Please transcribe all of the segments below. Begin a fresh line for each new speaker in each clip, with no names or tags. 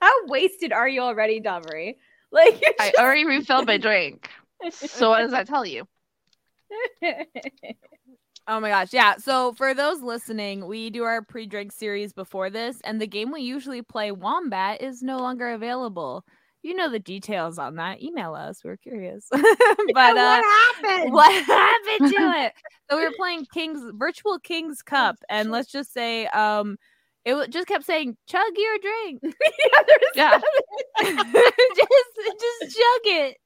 How wasted are you already, Domry? Like
I already refilled my drink. So what does that tell you?
oh my gosh. Yeah. So for those listening, we do our pre-drink series before this, and the game we usually play Wombat is no longer available. You know the details on that. Email us. We're curious. but
what uh, happened?
What happened to it? So we were playing King's virtual King's Cup, and let's just say um it just kept saying, "Chug your drink."
yeah,
just just chug it.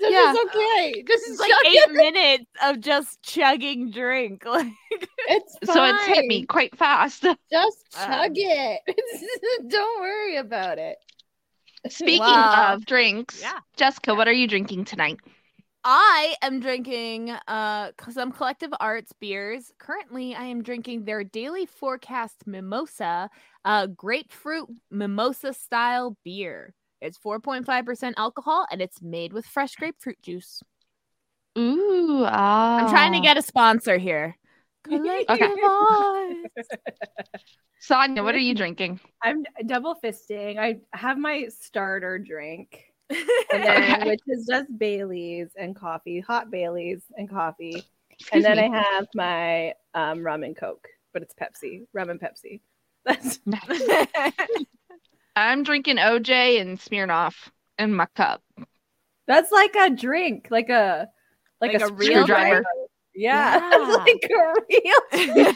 This yeah. is okay.
This is like eight it. minutes of just chugging drink. Like
it's fine.
so it's hit me quite fast.
Just uh. chug uh, it. Don't worry about it.
Speaking wow. of drinks, yeah. Jessica, what are you drinking tonight?
I am drinking uh some collective arts beers. Currently, I am drinking their daily forecast mimosa, uh grapefruit mimosa style beer. It's 4.5% alcohol and it's made with fresh grapefruit juice.
Ooh, ah.
I'm trying to get a sponsor here. okay.
Sonia, what are you drinking?
I'm double fisting. I have my starter drink then, which is just Bailey's and coffee, hot Bailey's and coffee. Excuse and then me. I have my um, rum and Coke, but it's Pepsi, rum and Pepsi. That's
I'm drinking OJ and Smirnoff in my cup.
That's like a drink, like a like, like a, a real driver. Yeah, yeah. like a real.
yeah,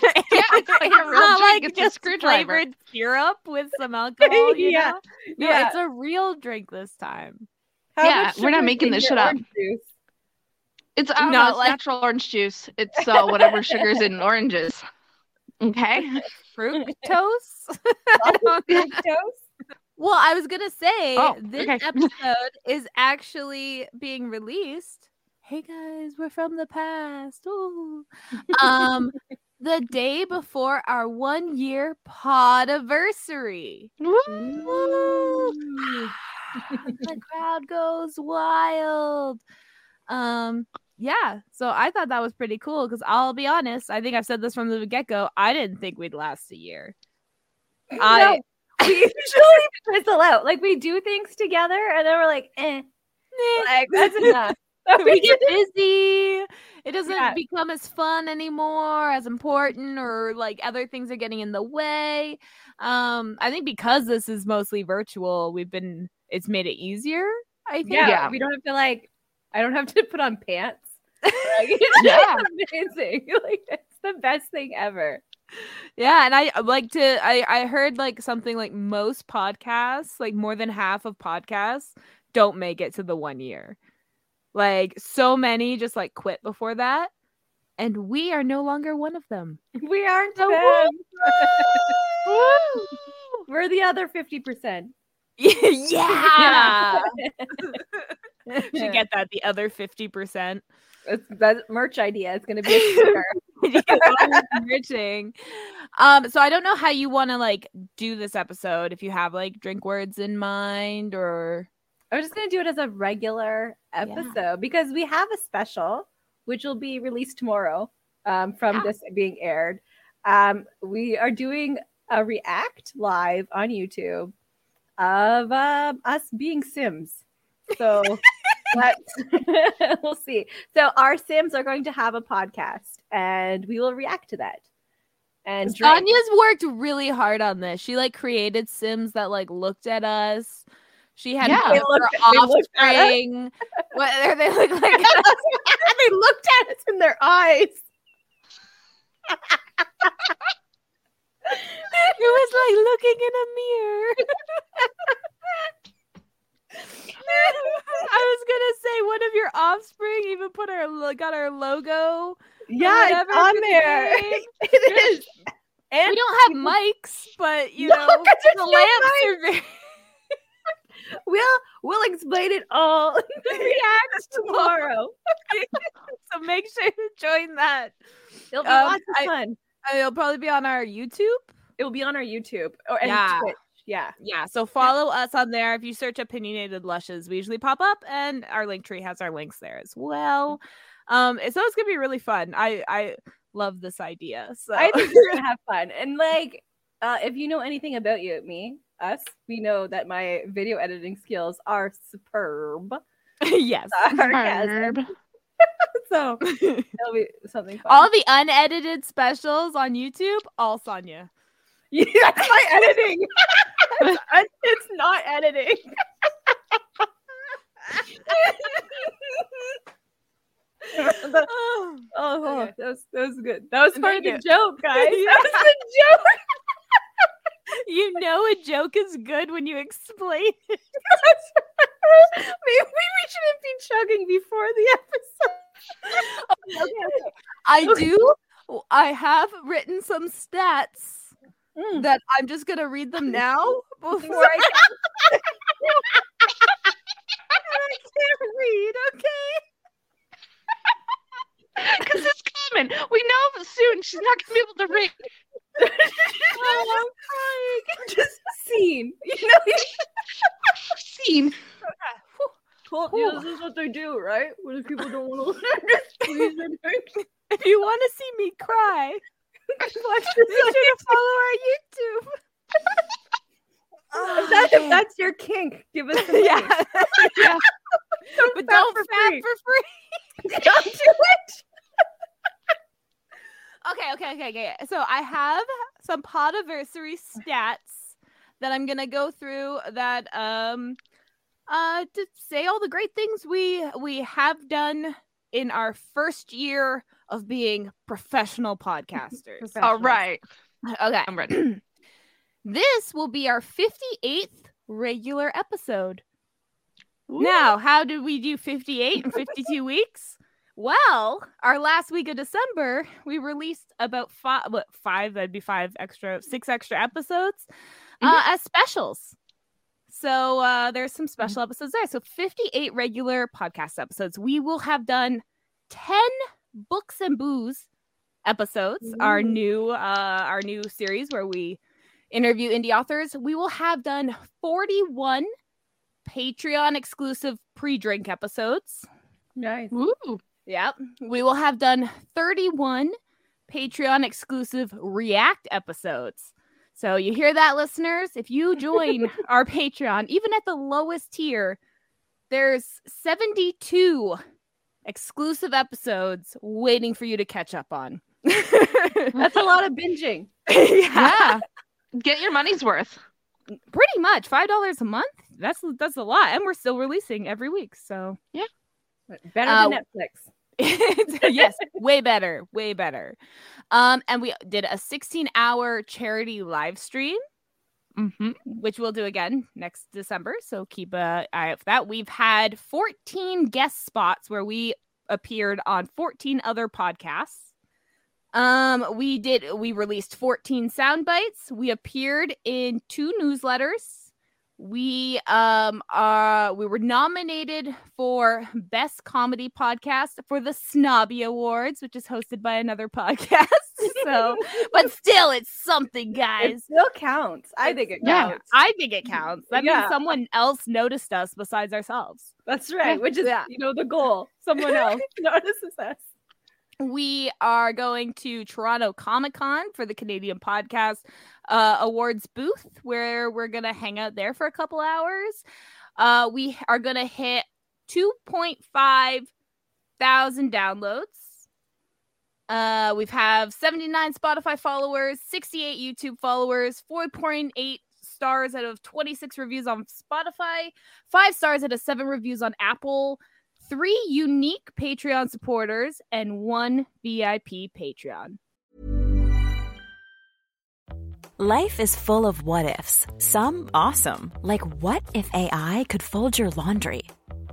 it's like a real drink.
Like
it's just a screwdriver.
flavored syrup with some alcohol. yeah, no,
yeah.
it's a real drink this time.
How yeah, we're not making this shit up. Juice? It's not know, like... natural orange juice. It's uh, whatever sugars in oranges. Okay,
fructose. fructose. Well, I was gonna say oh, this okay. episode is actually being released hey guys, we're from the past. Ooh. Um, the day before our one year pod anniversary. the crowd goes wild. Um, yeah, so I thought that was pretty cool because I'll be honest, I think I've said this from the get go. I didn't think we'd last a year.
No, I we usually fizzle out. Like we do things together and then we're like, eh. Like that's enough.
we get busy. It doesn't yeah. become as fun anymore, as important, or like other things are getting in the way. Um, I think because this is mostly virtual, we've been it's made it easier. I think.
Yeah, yeah. we don't have to like. I don't have to put on pants. Like, yeah, amazing. Like it's the best thing ever.
Yeah, and I like to. I I heard like something like most podcasts, like more than half of podcasts, don't make it to the one year. Like so many just like quit before that. And we are no longer one of them.
We aren't so them. We're the other 50%.
yeah. Should get that. The other 50%.
It's that merch idea. It's gonna be a
merching. Um, so I don't know how you want to like do this episode. If you have like drink words in mind, or
I'm just gonna do it as a regular episode yeah. because we have a special which will be released tomorrow um, from yeah. this being aired. Um, we are doing a react live on YouTube of um, us being Sims. So we'll see. So our Sims are going to have a podcast, and we will react to that. And
Sonia's worked really hard on this. She like created Sims that like looked at us she had yeah, looked, offspring. what they look like?
they looked at us in their eyes.
It was like looking in a mirror. I was gonna say one of your offspring even put our got our logo.
Yeah, it's on there. it is.
And we don't have mics, but you know the lamps are very
we'll we'll explain it all react tomorrow.
so make sure to join that.
It'll be um, lots of fun.
It'll probably be on our YouTube.
It will be on our YouTube or and yeah. Twitch. Yeah.
Yeah. So follow yeah. us on there. If you search opinionated lushes, we usually pop up and our link tree has our links there as well. Um, so it's gonna be really fun. I I love this idea. So
I think we're gonna have fun. And like uh if you know anything about you, me, us, we know that my video editing skills are superb.
yes. Superb.
so it'll be something fun.
All the unedited specials on YouTube, all Sonia.
Yeah, that's my editing. it's not editing. oh, oh okay. that, was, that was good. That was part of the joke, guys. That was the joke.
You know a joke is good when you explain it.
Maybe we shouldn't be chugging before the episode.
okay, okay. I do. I have written some stats mm. that I'm just gonna read them now before I. I can't read. Okay.
Because it's coming. We know soon she's not gonna be able to read.
oh, Just scene. You know.
scene.
Okay. Well, yeah, this is what they do, right? When people don't want to their
If you want to see me cry, watch this. Sure to follow our YouTube.
Oh, if, that, if, that's your kink, give us some
yeah. yeah. Don't but don't for fat free. for free.
don't do it.
Okay, okay, okay, okay. So I have some podiversary stats that I'm gonna go through that um uh to say all the great things we we have done in our first year of being professional podcasters.
All right.
Okay.
I'm ready.
this will be our 58th regular episode. Ooh. Now, how did we do 58 in 52 weeks? Well, our last week of December, we released about five, what, five, that'd be five extra, six extra episodes uh, mm-hmm. uh, as specials. So uh, there's some special mm-hmm. episodes there. So 58 regular podcast episodes. We will have done 10 books and booze episodes, Ooh. our new uh, our new series where we interview indie authors. We will have done 41 Patreon exclusive pre-drink episodes.
Nice.
Ooh. Yep. We will have done 31 Patreon exclusive React episodes. So you hear that, listeners? If you join our Patreon, even at the lowest tier, there's 72 exclusive episodes waiting for you to catch up on.
That's a lot of binging.
yeah. yeah.
Get your money's worth.
Pretty much. Five dollars a month. That's that's a lot. And we're still releasing every week. So
yeah.
Better uh, than Netflix.
yes, way better, way better. Um, and we did a 16 hour charity live stream, mm-hmm. which we'll do again next December. So keep a eye out for that. We've had 14 guest spots where we appeared on 14 other podcasts. Um, we did we released 14 sound bites. We appeared in two newsletters we um uh we were nominated for best comedy podcast for the snobby awards which is hosted by another podcast. So but still it's something guys.
it still counts. I think it counts. Yeah,
i think it counts. That yeah. means someone else noticed us besides ourselves.
That's right which is yeah. you know the goal. Someone else notices us
we are going to Toronto Comic Con for the Canadian Podcast uh, Awards booth, where we're going to hang out there for a couple hours. Uh, we are going to hit 2.5 thousand downloads. Uh, we've have 79 Spotify followers, 68 YouTube followers, 4.8 stars out of 26 reviews on Spotify, five stars out of seven reviews on Apple three unique Patreon supporters, and one VIP Patreon.
Life is full of what ifs, some awesome, like what if AI could fold your laundry?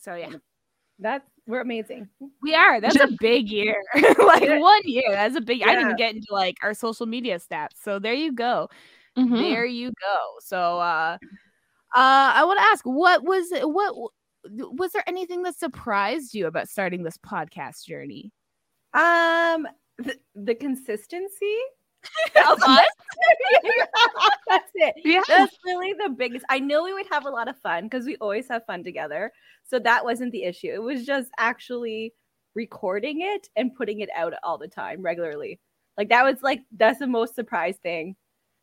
So, yeah.
That's we're amazing.
We are. That's a big year. like one year. That's a big. Yeah. I didn't get into like our social media stats. So there you go. Mm-hmm. There you go. So uh, uh, I want to ask, what was what was there anything that surprised you about starting this podcast journey?
Um, the, the consistency.
That's
it. Yeah. That's really the biggest. I know we would have a lot of fun because we always have fun together. So that wasn't the issue. It was just actually recording it and putting it out all the time regularly. Like that was like that's the most surprise thing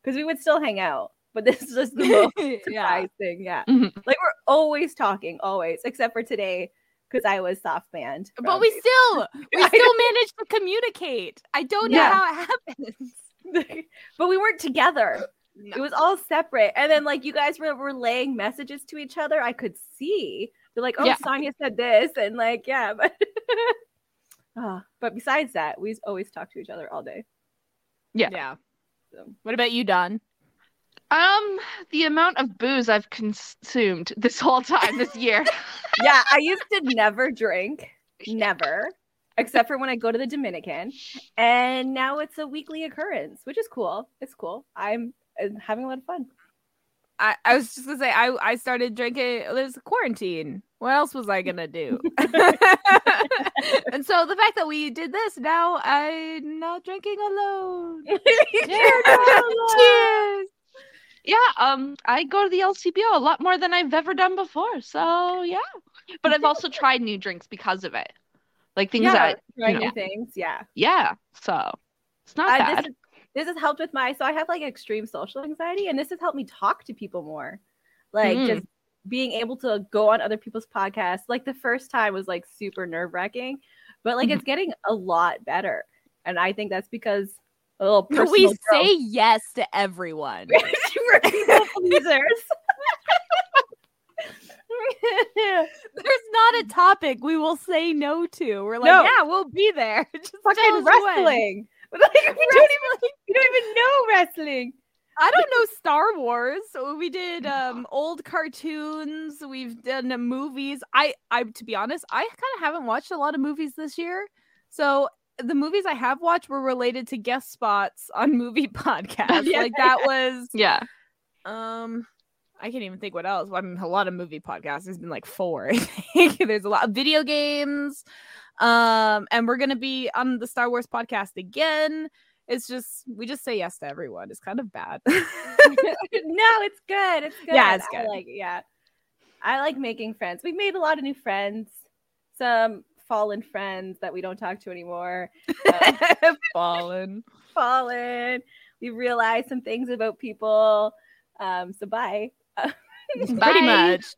because we would still hang out, but this is just the most surprise yeah. thing. Yeah, mm-hmm. like we're always talking, always, except for today because I was soft banned.
But we still we still managed to communicate. I don't know yeah. how it happens.
but we weren't together. No. It was all separate. And then like you guys were relaying messages to each other. I could see. They're like, oh, yeah. Sonia said this, and like, yeah, but oh, but besides that, we always talk to each other all day.
Yeah. Yeah. So. What about you, Don?
Um, the amount of booze I've consumed this whole time this year.
yeah, I used to never drink, never, except for when I go to the Dominican, and now it's a weekly occurrence, which is cool. It's cool. I'm having a lot of fun.
I, I was just gonna say I, I started drinking there's quarantine. What else was I gonna do? and so the fact that we did this now I'm not drinking alone.
Cheers. Yeah, um I go to the LCBO a lot more than I've ever done before. So yeah. But I've also tried new drinks because of it. Like things yeah, that
new know, things, yeah.
Yeah. So it's not uh, bad.
This, this has helped with my so I have like extreme social anxiety, and this has helped me talk to people more. Like mm. just being able to go on other people's podcasts. Like the first time was like super nerve wracking, but like it's mm-hmm. getting a lot better. And I think that's because a little
we growth. say yes to everyone. We're people pleasers. There's not a topic we will say no to. We're like, no. yeah, we'll be there.
Just fucking wrestling. Like we don't even we don't even know wrestling.
I don't know Star Wars. We did um old cartoons. We've done uh, movies. I I to be honest, I kind of haven't watched a lot of movies this year. So the movies I have watched were related to guest spots on movie podcasts. yeah. Like that was
yeah.
Um I can't even think what else. I mean, a lot of movie podcasts. There's been like four. I think there's a lot of video games. Um, and we're gonna be on the Star Wars podcast again. It's just we just say yes to everyone. It's kind of bad. no,
it's good. It's good.
Yeah, it's good.
I like yeah. I like making friends. We've made a lot of new friends. Some fallen friends that we don't talk to anymore.
Um, fallen.
fallen. We realized some things about people. Um, so bye.
Pretty much.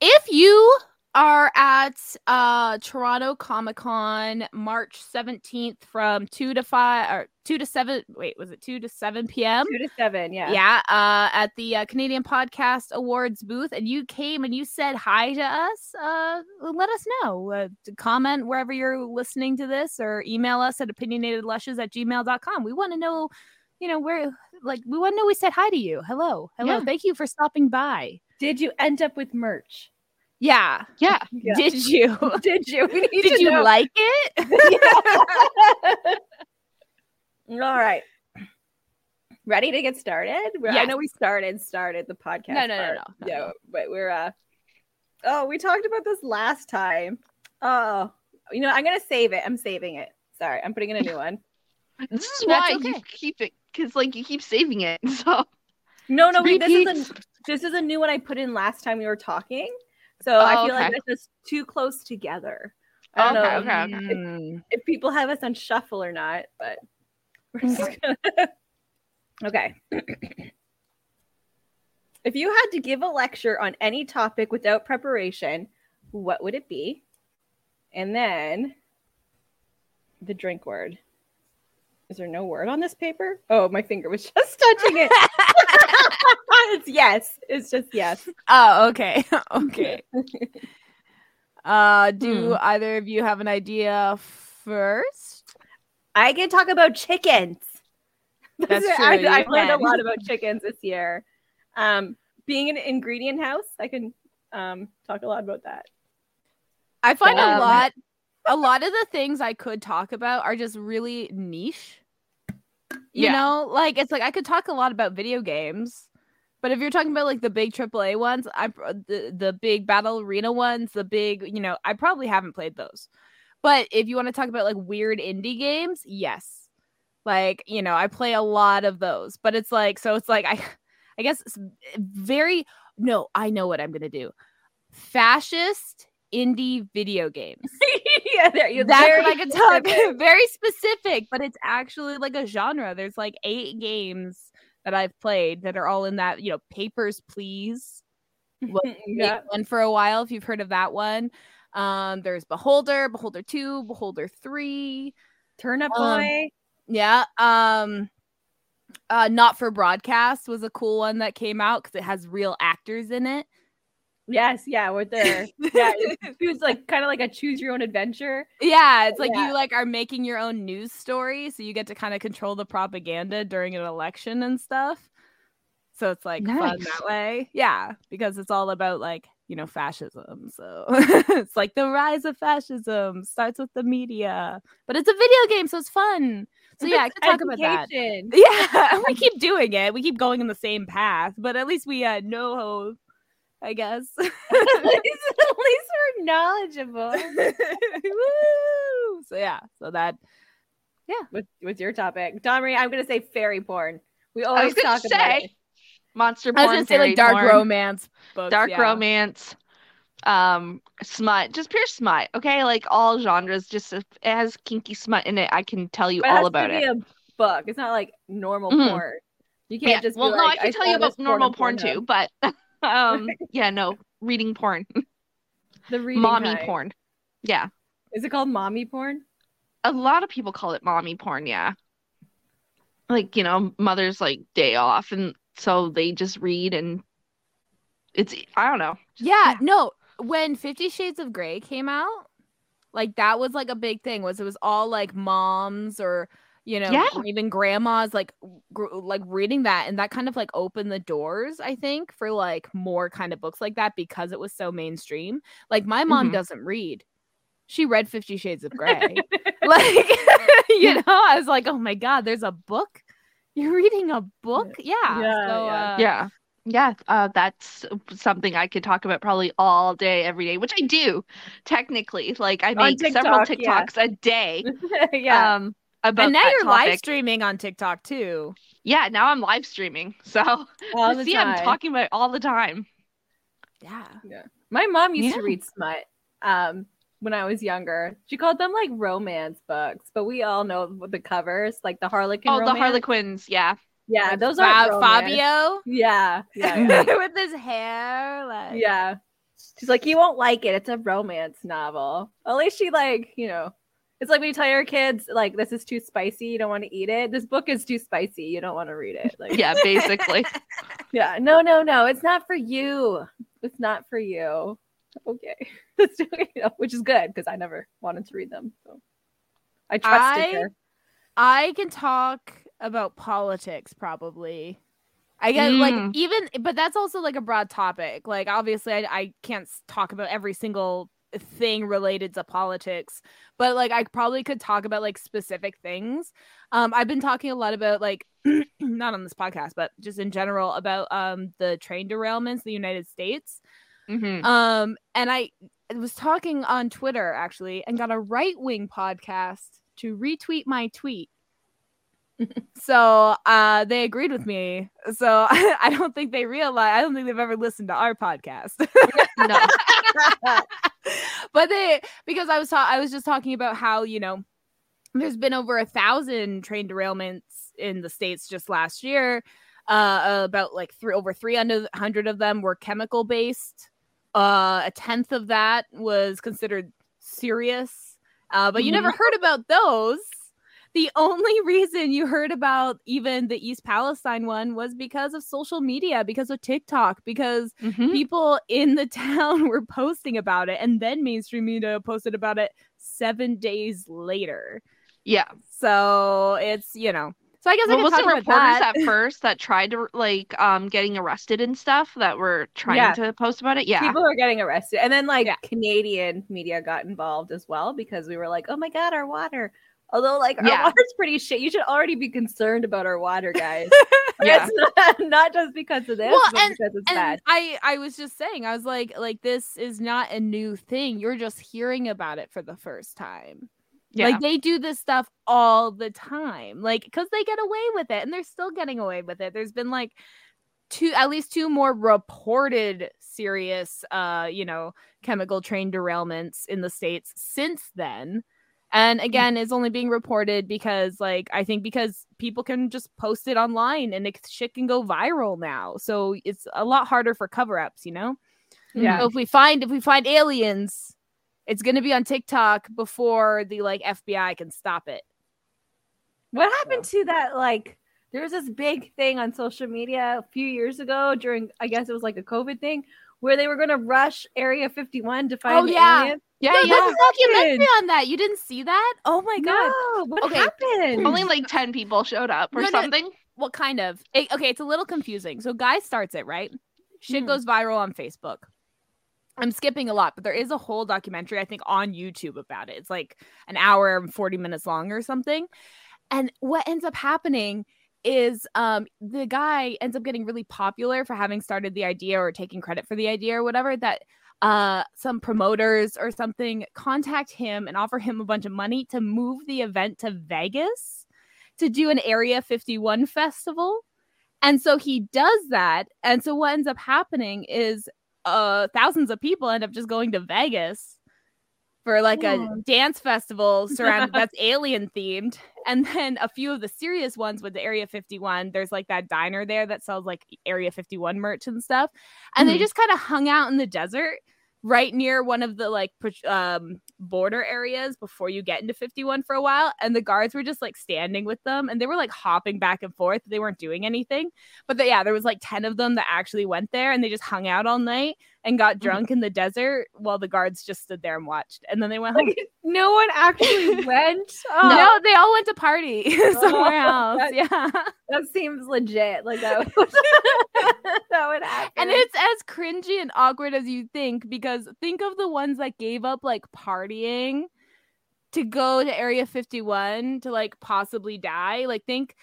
if you are at uh Toronto Comic Con March 17th from 2 to 5 or 2 to 7 wait was it 2 to 7 p.m.
2 to 7 yeah.
Yeah, uh at the uh, Canadian Podcast Awards booth and you came and you said hi to us, uh let us know. Uh, comment wherever you're listening to this or email us at opinionatedlushes at gmail.com. We want to know you know where like we want to know we said hi to you. Hello. Hello. Yeah. Thank you for stopping by.
Did you end up with merch?
Yeah.
Yeah.
yeah. Did you?
Did you?
Did you know. like it?
All right. Ready to get started? Yes. I know we started started the podcast.
No, no, no, no,
no. Yeah, but we're uh Oh, we talked about this last time. Oh, you know, I'm gonna save it. I'm saving it. Sorry, I'm putting in a new one.
This is why okay. you keep it because like you keep saving it. So
no, no, wait, this is a this is a new one I put in last time we were talking. So oh, I feel okay. like it's just too close together. I don't okay, know okay, if, if, hmm. people have us on shuffle or not, but we're just gonna Okay. if you had to give a lecture on any topic without preparation, what would it be? And then the drink word. Is there no word on this paper? Oh, my finger was just touching it. it's yes. It's just yes.
Oh, okay. okay. Uh, do hmm. either of you have an idea first?
I can talk about chickens. That's true. I, I learned a lot about chickens this year. Um, being an ingredient house, I can um, talk a lot about that.
I find um, a lot, a lot of the things I could talk about are just really niche. You yeah. know, like it's like I could talk a lot about video games, but if you're talking about like the big AAA ones, I the the big battle arena ones, the big, you know, I probably haven't played those. But if you want to talk about like weird indie games, yes. Like, you know, I play a lot of those. But it's like so it's like I I guess very no, I know what I'm going to do. Fascist indie video games. yeah, there, that's what I can talk. very specific, but it's actually like a genre. There's like eight games that I've played that are all in that, you know, Papers, Please. yeah. One for a while, if you've heard of that one. Um, there's Beholder, Beholder 2, Beholder 3,
Turnip um, Boy.
Yeah. Um, uh, Not for Broadcast was a cool one that came out because it has real actors in it.
Yes, yeah, we're there. Yeah, it was like kind of like a choose your own adventure.
Yeah, it's like yeah. you like are making your own news story, so you get to kind of control the propaganda during an election and stuff. So it's like nice. fun that way. Yeah, because it's all about like you know fascism. So it's like the rise of fascism starts with the media, but it's a video game, so it's fun. So yeah, I can talk about that. Yeah, we keep doing it. We keep going in the same path, but at least we uh, know I guess. at, least,
at least we're knowledgeable.
Woo! So yeah, so that
yeah. With with your topic. Domri, I'm gonna say fairy porn. We always talk say, about it.
Monster porn. I was gonna say
like dark porn, romance books.
Dark yeah. romance. Um smut. Just pure smut. Okay, like all genres, just if it has kinky smut in it, I can tell you all about it. a
book. It's not like normal mm-hmm. porn. You can't yeah. just
well,
no,
I can I tell you about normal porn, porn too, but um, yeah, no, reading porn.
The reading
mommy kind. porn. Yeah.
Is it called mommy porn?
A lot of people call it mommy porn. Yeah. Like you know, mother's like day off, and so they just read, and it's I don't know.
Yeah, no. When Fifty Shades of Grey came out, like that was like a big thing. Was it was all like moms or you know yeah. even grandmas like gr- like reading that and that kind of like opened the doors i think for like more kind of books like that because it was so mainstream like my mom mm-hmm. doesn't read she read 50 shades of gray like you know i was like oh my god there's a book you're reading a book yeah yeah so,
yeah. Uh, yeah. Yeah, uh, that's something I could talk about probably all day, every day, which I do technically. Like I make TikTok, several TikToks yeah. a day. yeah. Um,
about and now you're topic. live streaming on TikTok too.
Yeah, now I'm live streaming. So all the see, time. I'm talking about it all the time.
Yeah. Yeah. My mom used yeah. to read smut um when I was younger. She called them like romance books, but we all know the covers, like the Harlequin. Oh, romance.
the Harlequins, yeah.
Yeah, those are
Fabio.
Yeah, yeah, yeah.
with his hair, like
yeah. She's like, you won't like it. It's a romance novel. At least she like, you know, it's like when you tell your kids, like, this is too spicy, you don't want to eat it. This book is too spicy, you don't want to read it. Like,
yeah, basically.
yeah, no, no, no, it's not for you. It's not for you. Okay, let's. You know, which is good because I never wanted to read them. So I trusted I, her.
I can talk about politics probably. I get mm. like even, but that's also like a broad topic. Like obviously, I, I can't talk about every single thing related to politics but like i probably could talk about like specific things um i've been talking a lot about like not on this podcast but just in general about um the train derailments in the united states mm-hmm. um and i was talking on twitter actually and got a right-wing podcast to retweet my tweet so uh, they agreed with me. So I don't think they realize. I don't think they've ever listened to our podcast. no, but they because I was ta- I was just talking about how you know there's been over a thousand train derailments in the states just last year. Uh, about like three over 300 of them were chemical based. Uh, a tenth of that was considered serious. Uh, but you never mm-hmm. heard about those the only reason you heard about even the East Palestine one was because of social media, because of TikTok, because mm-hmm. people in the town were posting about it. And then mainstream media posted about it seven days later.
Yeah.
So it's, you know, so I guess well, I
wasn't reporters at first that tried to like um getting arrested and stuff that were trying yeah. to post about it. Yeah,
people were getting arrested, and then like yeah. Canadian media got involved as well because we were like, oh my god, our water, Although, like, our water's pretty shit. You should already be concerned about our water, guys. yeah. Not, not, just because of this, well, and, because it's
and
bad.
I, I was just saying, I was like, like, this is not a new thing. You're just hearing about it for the first time. Yeah. Like they do this stuff all the time. Like because they get away with it and they're still getting away with it. There's been like two at least two more reported serious uh, you know, chemical train derailments in the states since then and mm. again is only being reported because like i think because people can just post it online and it shit can go viral now. So it's a lot harder for cover-ups you know? Yeah. So if we find if we find aliens it's going to be on tiktok before the like fbi can stop it.
What happened to that like there was this big thing on social media a few years ago during i guess it was like a covid thing where they were going to rush area 51 to find oh, yeah. aliens
yeah, no, yeah. There's a documentary on that. You didn't see that? Oh my god!
No, what okay. happened?
Only like ten people showed up or no, something. No,
well, kind of. It, okay, it's a little confusing. So, guy starts it right. Shit mm. goes viral on Facebook. I'm skipping a lot, but there is a whole documentary I think on YouTube about it. It's like an hour and 40 minutes long or something. And what ends up happening is um the guy ends up getting really popular for having started the idea or taking credit for the idea or whatever that uh, some promoters or something contact him and offer him a bunch of money to move the event to Vegas to do an Area 51 festival. And so he does that. And so what ends up happening is uh, thousands of people end up just going to Vegas for like a dance festival surrounded that's alien themed and then a few of the serious ones with the area 51 there's like that diner there that sells like area 51 merch and stuff and mm-hmm. they just kind of hung out in the desert right near one of the like um border areas before you get into 51 for a while and the guards were just like standing with them and they were like hopping back and forth. They weren't doing anything. But yeah there was like 10 of them that actually went there and they just hung out all night and got mm. drunk in the desert while the guards just stood there and watched and then they went home like,
no one actually went
oh. no they all went to party somewhere oh, else that, yeah
that seems legit like that would, that would happen
and it's as cringy and awkward as you think because think of the ones that gave up like partying to go to Area 51 to like possibly die. Like think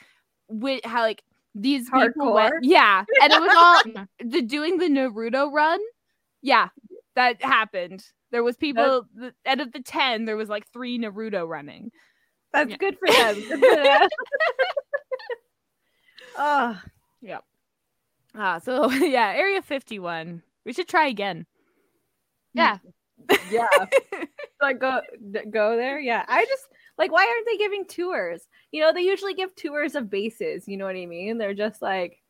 with how like these Hardcore. people went, yeah, and it was all the doing the Naruto run. Yeah, that happened. There was people That's, out of the ten, there was like three Naruto running.
That's yeah. good for them. Good for them.
oh, yeah. Ah, so yeah, Area 51. We should try again.
Yeah yeah like go go there yeah i just like why aren't they giving tours you know they usually give tours of bases you know what i mean they're just like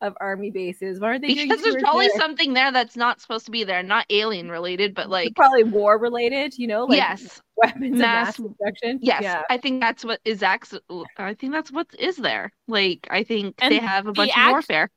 of army bases why aren't they
because there's probably there? something there that's not supposed to be there not alien related but like
probably war related you know like
yes
weapons mass, mass destruction
yes yeah. i think that's what is actually i think that's what is there like i think and they have a bunch of act- warfare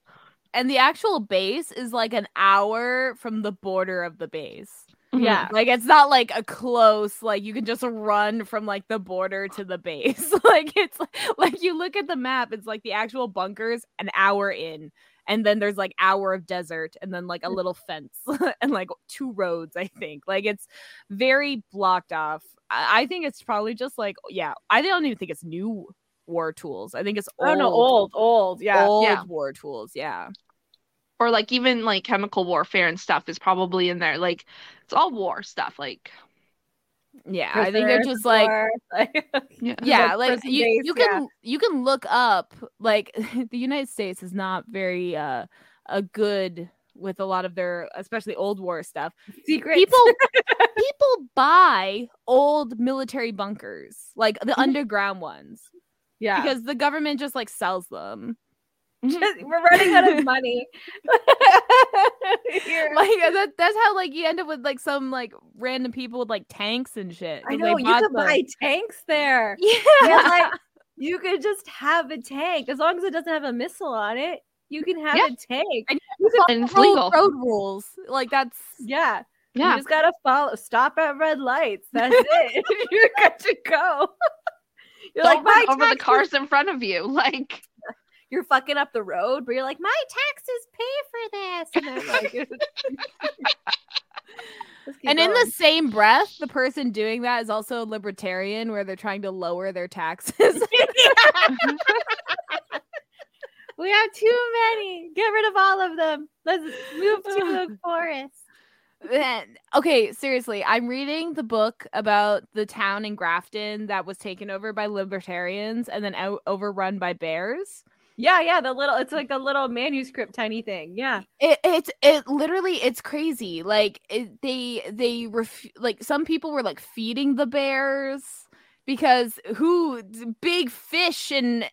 and the actual base is like an hour from the border of the base.
Yeah.
Like it's not like a close, like you can just run from like the border to the base. like it's like you look at the map, it's like the actual bunkers an hour in. And then there's like hour of desert and then like a mm. little fence and like two roads, I think. Like it's very blocked off. I, I think it's probably just like yeah, I don't even think it's new war tools. I think it's old. Oh no,
old, old, yeah.
Old
yeah.
war tools, yeah
or like even like chemical warfare and stuff is probably in there. Like it's all war stuff. Like
Yeah, I think they're just like, yeah, yeah like you, you can yeah. you can look up like the United States is not very uh a good with a lot of their especially old war stuff.
Secrets.
People people buy old military bunkers, like the mm-hmm. underground ones.
Yeah.
Because the government just like sells them. Mm-hmm.
Just, we're running out of money. like uh,
that, that's how like you end up with like some like random people with like tanks and shit.
I know you could them. buy tanks there.
Yeah,
like you could just have a tank as long as it doesn't have a missile on it. You can have yeah. a tank.
And, and it's legal. Road rules. Like that's
yeah. Yeah. You just gotta follow stop at red lights. That's it. You're good to go.
You're Don't like over the cars in front of you. Like
you're fucking up the road, but you're like, my taxes pay for this. And, like,
and in the same breath, the person doing that is also a libertarian where they're trying to lower their taxes.
we have too many. Get rid of all of them. Let's move to the forest.
Then, okay, seriously, I'm reading the book about the town in Grafton that was taken over by libertarians and then out- overrun by bears.
Yeah, yeah, the little it's like a little manuscript tiny thing. Yeah.
It it's it literally it's crazy. Like it, they they ref- like some people were like feeding the bears because who big fish and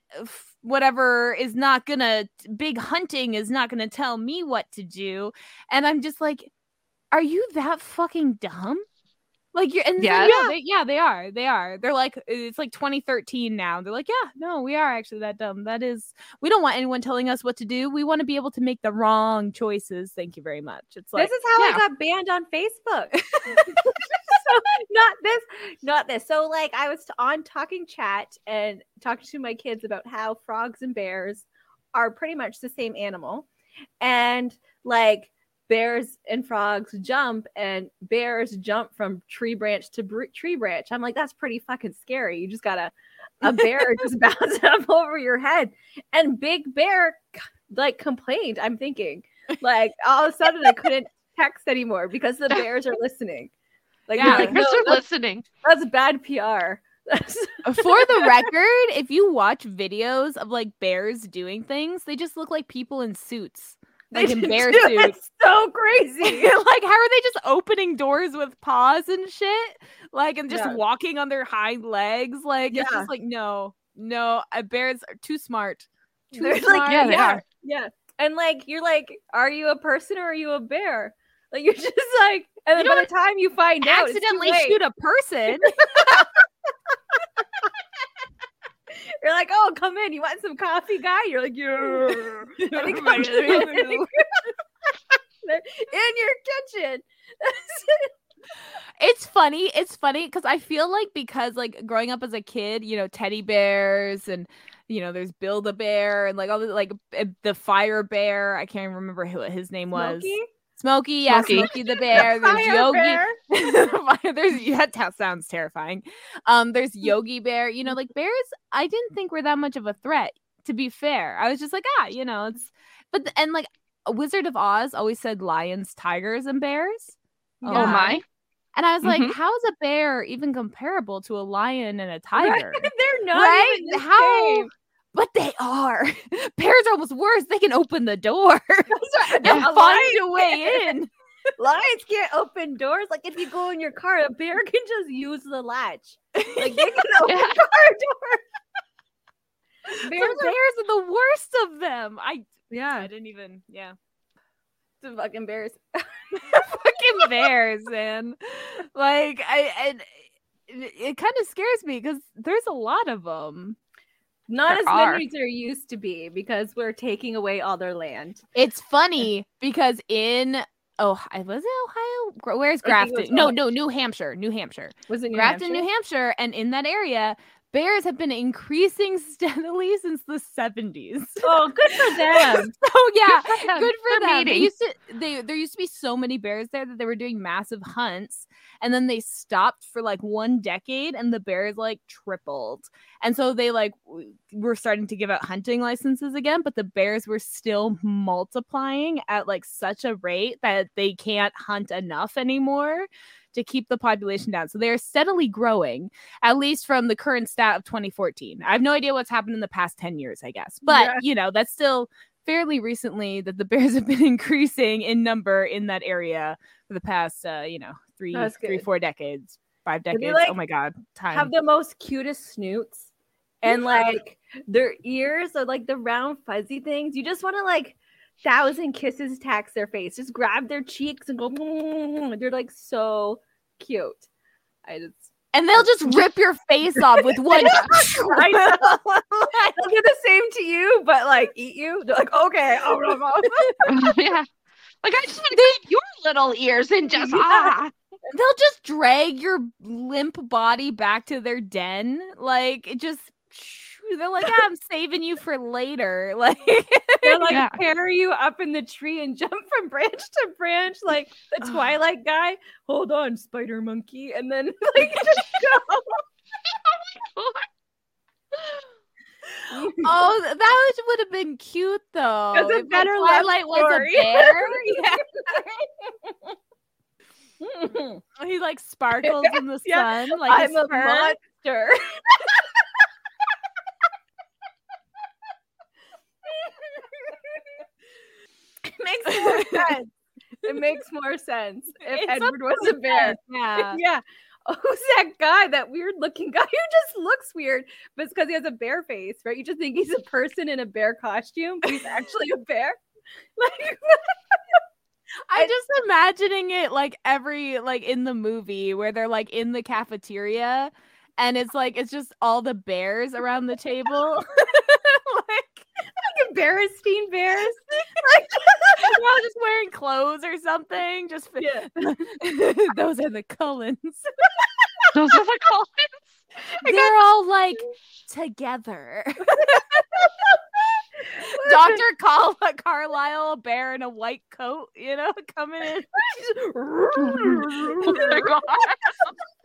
whatever is not gonna big hunting is not gonna tell me what to do and i'm just like are you that fucking dumb like you're and yeah. yeah they, yeah they are they are. They're like it's like 2013 now. They're like yeah no we are actually that dumb. That is we don't want anyone telling us what to do. We want to be able to make the wrong choices. Thank you very much. It's like
this is how yeah. i got banned on facebook. So not this not this. So like i was on talking chat and talking to my kids about how frogs and bears are pretty much the same animal. And like bears and frogs jump and bears jump from tree branch to br- tree branch. I'm like, that's pretty fucking scary. You just got a, a bear just bounce up over your head. And Big Bear like complained. I'm thinking, like, all of a sudden I couldn't text anymore because the bears are listening.
Like, yeah, like, no, are listening.
That's bad PR.
For the record, if you watch videos of like bears doing things, they just look like people in suits like in bear suits.
So crazy.
like, how are they just opening doors with paws and shit? Like, and just yeah. walking on their hind legs? Like, yeah. it's just like, no, no, uh, bears are too smart.
Too They're smart. Like, yeah, yeah, yeah. And like, you're like, are you a person or are you a bear? Like, you're just like, and then you by the time you find
out, accidentally shoot a person.
You're like, oh, come in. You want some coffee, guy? You're like, yeah. in your kitchen.
it's funny. It's funny because I feel like because like growing up as a kid, you know, teddy bears and you know, there's Build a Bear and like all the like eh, the Fire Bear. I can't even remember who his name was. Smokey? Smokey, yeah, Smokey, the bear. There's Yogi. there's that sounds terrifying. Um, there's Yogi Bear. You know, like bears. I didn't think were that much of a threat. To be fair, I was just like, ah, you know, it's. But and like Wizard of Oz always said lions, tigers, and bears.
Yeah. Oh my!
And I was like, mm-hmm. how is a bear even comparable to a lion and a tiger?
They're not right?
how? Same but they are. Bears are almost worse. They can open the door and yeah, find a way in.
Lions can't open doors. Like if you go in your car, a bear can just use the latch. Like they can open yeah. car door.
Bears, are, bears are the worst of them. I yeah, I didn't even yeah.
The fucking bears.
fucking bears, man. Like I and it, it kind of scares me because there's a lot of them.
Not there as are. many as there used to be because we're taking away all their land.
It's funny because in oh, I was it Ohio. Where's Grafton? No, no, New Hampshire. New Hampshire.
Was it New
Grafton,
Hampshire?
New Hampshire? And in that area, bears have been increasing steadily since the 70s.
Oh, good for them.
so yeah, good for them. Good for them. They used to they there used to be so many bears there that they were doing massive hunts and then they stopped for like one decade and the bears like tripled. And so they like were starting to give out hunting licenses again, but the bears were still multiplying at like such a rate that they can't hunt enough anymore to keep the population down. So they are steadily growing, at least from the current stat of 2014. I have no idea what's happened in the past 10 years, I guess. But, yeah. you know, that's still fairly recently that the bears have been increasing in number in that area for the past uh, you know, three, three, four decades, five decades. Like, oh my god, time.
Have the most cutest snoots. And like their ears are like the round fuzzy things. You just want to like thousand kisses tax their face. Just grab their cheeks and go. They're like so cute. I just
and they'll just rip your face off with one. I
know. They'll do the same to you, but like eat you. They're like, okay,
yeah. Like I just want to eat your little ears and just yeah. ah.
They'll just drag your limp body back to their den. Like it just they're like, yeah, I'm saving you for later. Like
they're like yeah. carry you up in the tree and jump from branch to branch, like the Twilight guy. Hold on, spider monkey, and then like just go.
oh, oh that would have been cute though. It's a better Twilight was a bear. he like sparkles in the sun like I'm a monster.
Makes more sense. It makes more sense if it's Edward was a bear.
Yeah.
yeah. Oh, who's that guy? That weird looking guy who just looks weird, but it's because he has a bear face, right? You just think he's a person in a bear costume, but he's actually a bear. Like
I'm just imagining it like every like in the movie where they're like in the cafeteria and it's like it's just all the bears around the table.
like embarrassing bears.
like we're all just wearing clothes or something. Just yeah. those are the Cullens.
those are the Cullens.
They're all like together. Dr. Carl- uh, Carlisle, a bear in a white coat, you know, coming in. oh my god.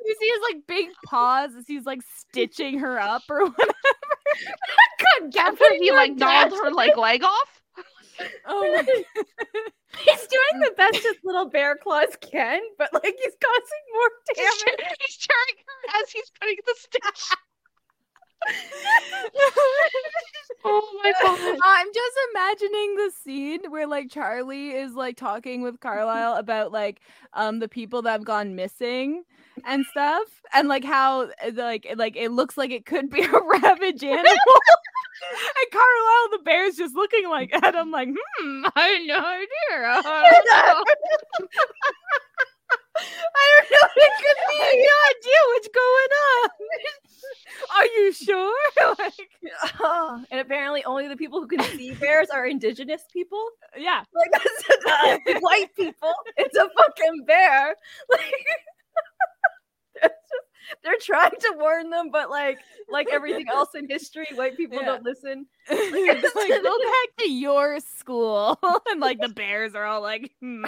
You see his like big paws as he's like stitching her up or whatever.
God, After he like gnawed her like leg off.
Oh He's doing the best his little bear claws can, but like he's causing more damage.
He's tearing her as he's putting the stitch.
Oh my god. I'm just imagining the scene where like Charlie is like talking with Carlisle about like um the people that have gone missing and stuff and like how uh, like like it looks like it could be a ravage animal. and Carlisle the bear's just looking like at him like, hmm, I have no idea. I don't know. I don't know what it could be. I have no idea what's going on. Are you sure?
like, oh, and apparently, only the people who can see bears are indigenous people.
Yeah,
like that's not uh, white people. It's a fucking bear. Like, just, they're trying to warn them, but like, like everything else in history, white people yeah. don't listen.
Like, like, go back to your school, and like the bears are all like, hmm.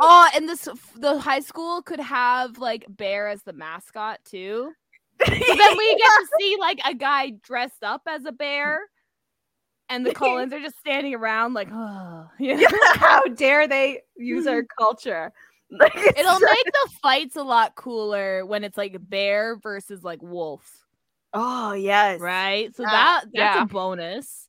oh, and this the high school could have like bear as the mascot too. So then we get to see like a guy dressed up as a bear. And the Cullens are just standing around like, oh,
yeah. how dare they use our culture?
Like, It'll make the fights a lot cooler when it's like bear versus like wolf.
Oh yes,
right. So yeah. that that's yeah. a bonus.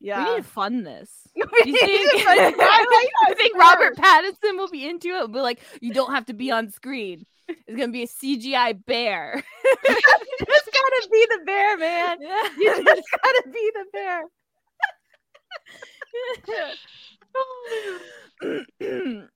Yeah, we need to fund this.
Do you think, I
think Robert Pattinson will be into it? But like, you don't have to be on screen. It's gonna be a CGI bear.
you just gotta be the bear, man. Yeah. You just gotta be
the bear.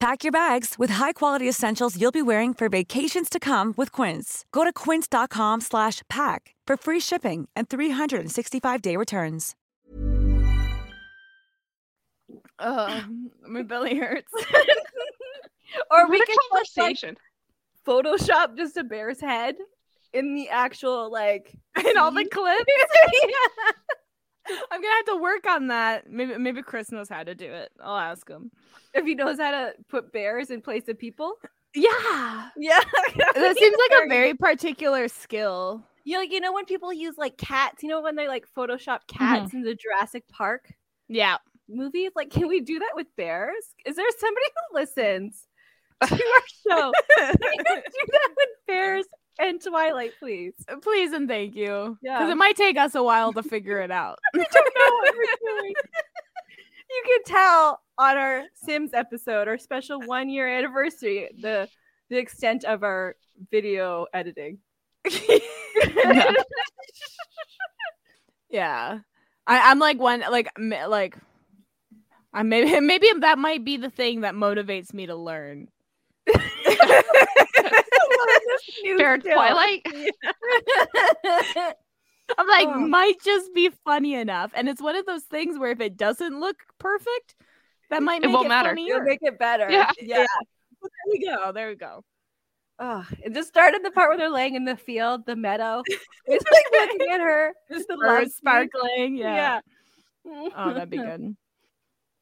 Pack your bags with high-quality essentials you'll be wearing for vacations to come with Quince. Go to quince.com slash pack for free shipping and 365-day returns.
Oh, my belly hurts.
or we can conversation. Like, Photoshop just a bear's head in the actual like
in all the clips. yeah. I'm gonna have to work on that. Maybe maybe Chris knows how to do it. I'll ask him
if he knows how to put bears in place of people.
Yeah,
yeah.
that seems like a very particular skill.
You know, like you know when people use like cats. You know when they like Photoshop cats mm-hmm. in the Jurassic Park.
Yeah,
movies. Like, can we do that with bears? Is there somebody who listens to our show? can do that with bears and Twilight, please.
Uh, please and thank you. Yeah. Because it might take us a while to figure it out.
we don't know what we're doing. You can tell on our Sims episode, our special one year anniversary, the the extent of our video editing.
yeah. yeah. I, I'm like one like like I maybe maybe that might be the thing that motivates me to learn.
Fair Twilight.
I'm like, oh. might just be funny enough. And it's one of those things where if it doesn't look perfect, that might make it, won't it matter.
Funnier. It'll make it better.
Yeah. Yeah. yeah. There we go. There we go.
Oh, it just started the part where they're laying in the field, the meadow. It's like looking at her,
just the light sparkling. Yeah. yeah. oh, that'd be good.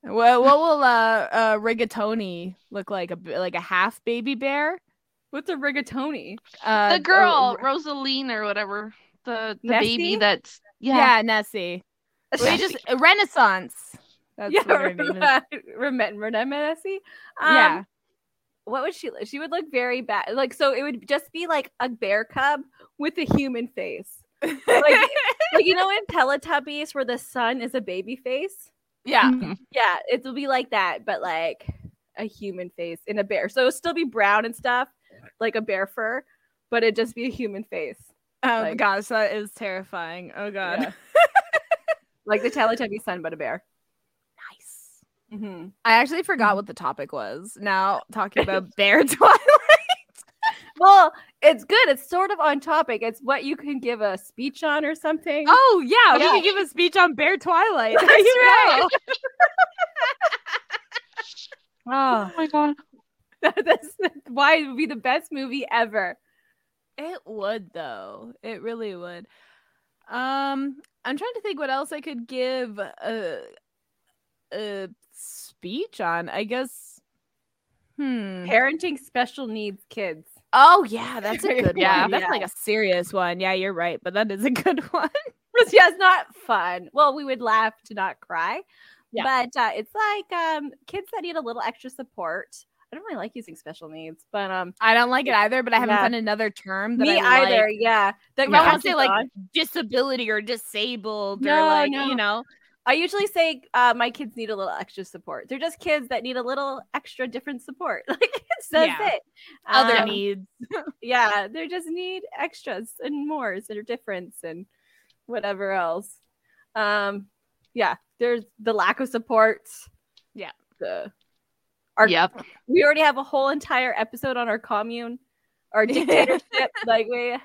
Well, what will uh, uh rigatoni look like? A like a half baby bear?
What's a rigatoni?
Uh, the girl, uh, Rosaline or whatever. The the Nessie? baby that's
yeah, yeah Nessie. We just Renaissance. That's yeah, what her name is.
Nessie. Um, yeah. What would she? Look? She would look very bad. Like so, it would just be like a bear cub with a human face. like, like you know in Teletubbies where the sun is a baby face.
Yeah, mm-hmm.
yeah, it will be like that, but like a human face in a bear. So it'll still be brown and stuff, like a bear fur, but it'd just be a human face.
Oh like, gosh, that is terrifying. Oh god. Yeah.
like the Teletubby son, but a bear.
Nice. Mm-hmm. I actually forgot mm-hmm. what the topic was. Now talking about bear twilight.
Well, it's good. It's sort of on topic. It's what you can give a speech on or something.
Oh yeah, yeah. we can give a speech on Bear Twilight. That's right.
oh. oh my god.
That's why it would be the best movie ever.
It would though. It really would. Um, I'm trying to think what else I could give a a speech on. I guess. Hmm.
Parenting special needs kids.
Oh yeah, that's a good yeah, one. That's yeah. like a serious one. Yeah, you're right, but that is a good one.
yeah, it's not fun. Well, we would laugh to not cry. Yeah. But uh, it's like um, kids that need a little extra support. I don't really like using special needs, but um,
I don't like it either. But I haven't yeah. found another term that
me
I
either. Like. Yeah,
that I don't say like disability or disabled no, or like no. you know.
I usually say uh, my kids need a little extra support. They're just kids that need a little extra different support. Like that's yeah. it.
Other um, needs.
yeah, they just need extras and mores and difference and whatever else. Um, yeah, there's the lack of support.
Yeah,
the our,
yep.
We already have a whole entire episode on our commune, our dictatorship. like we,
and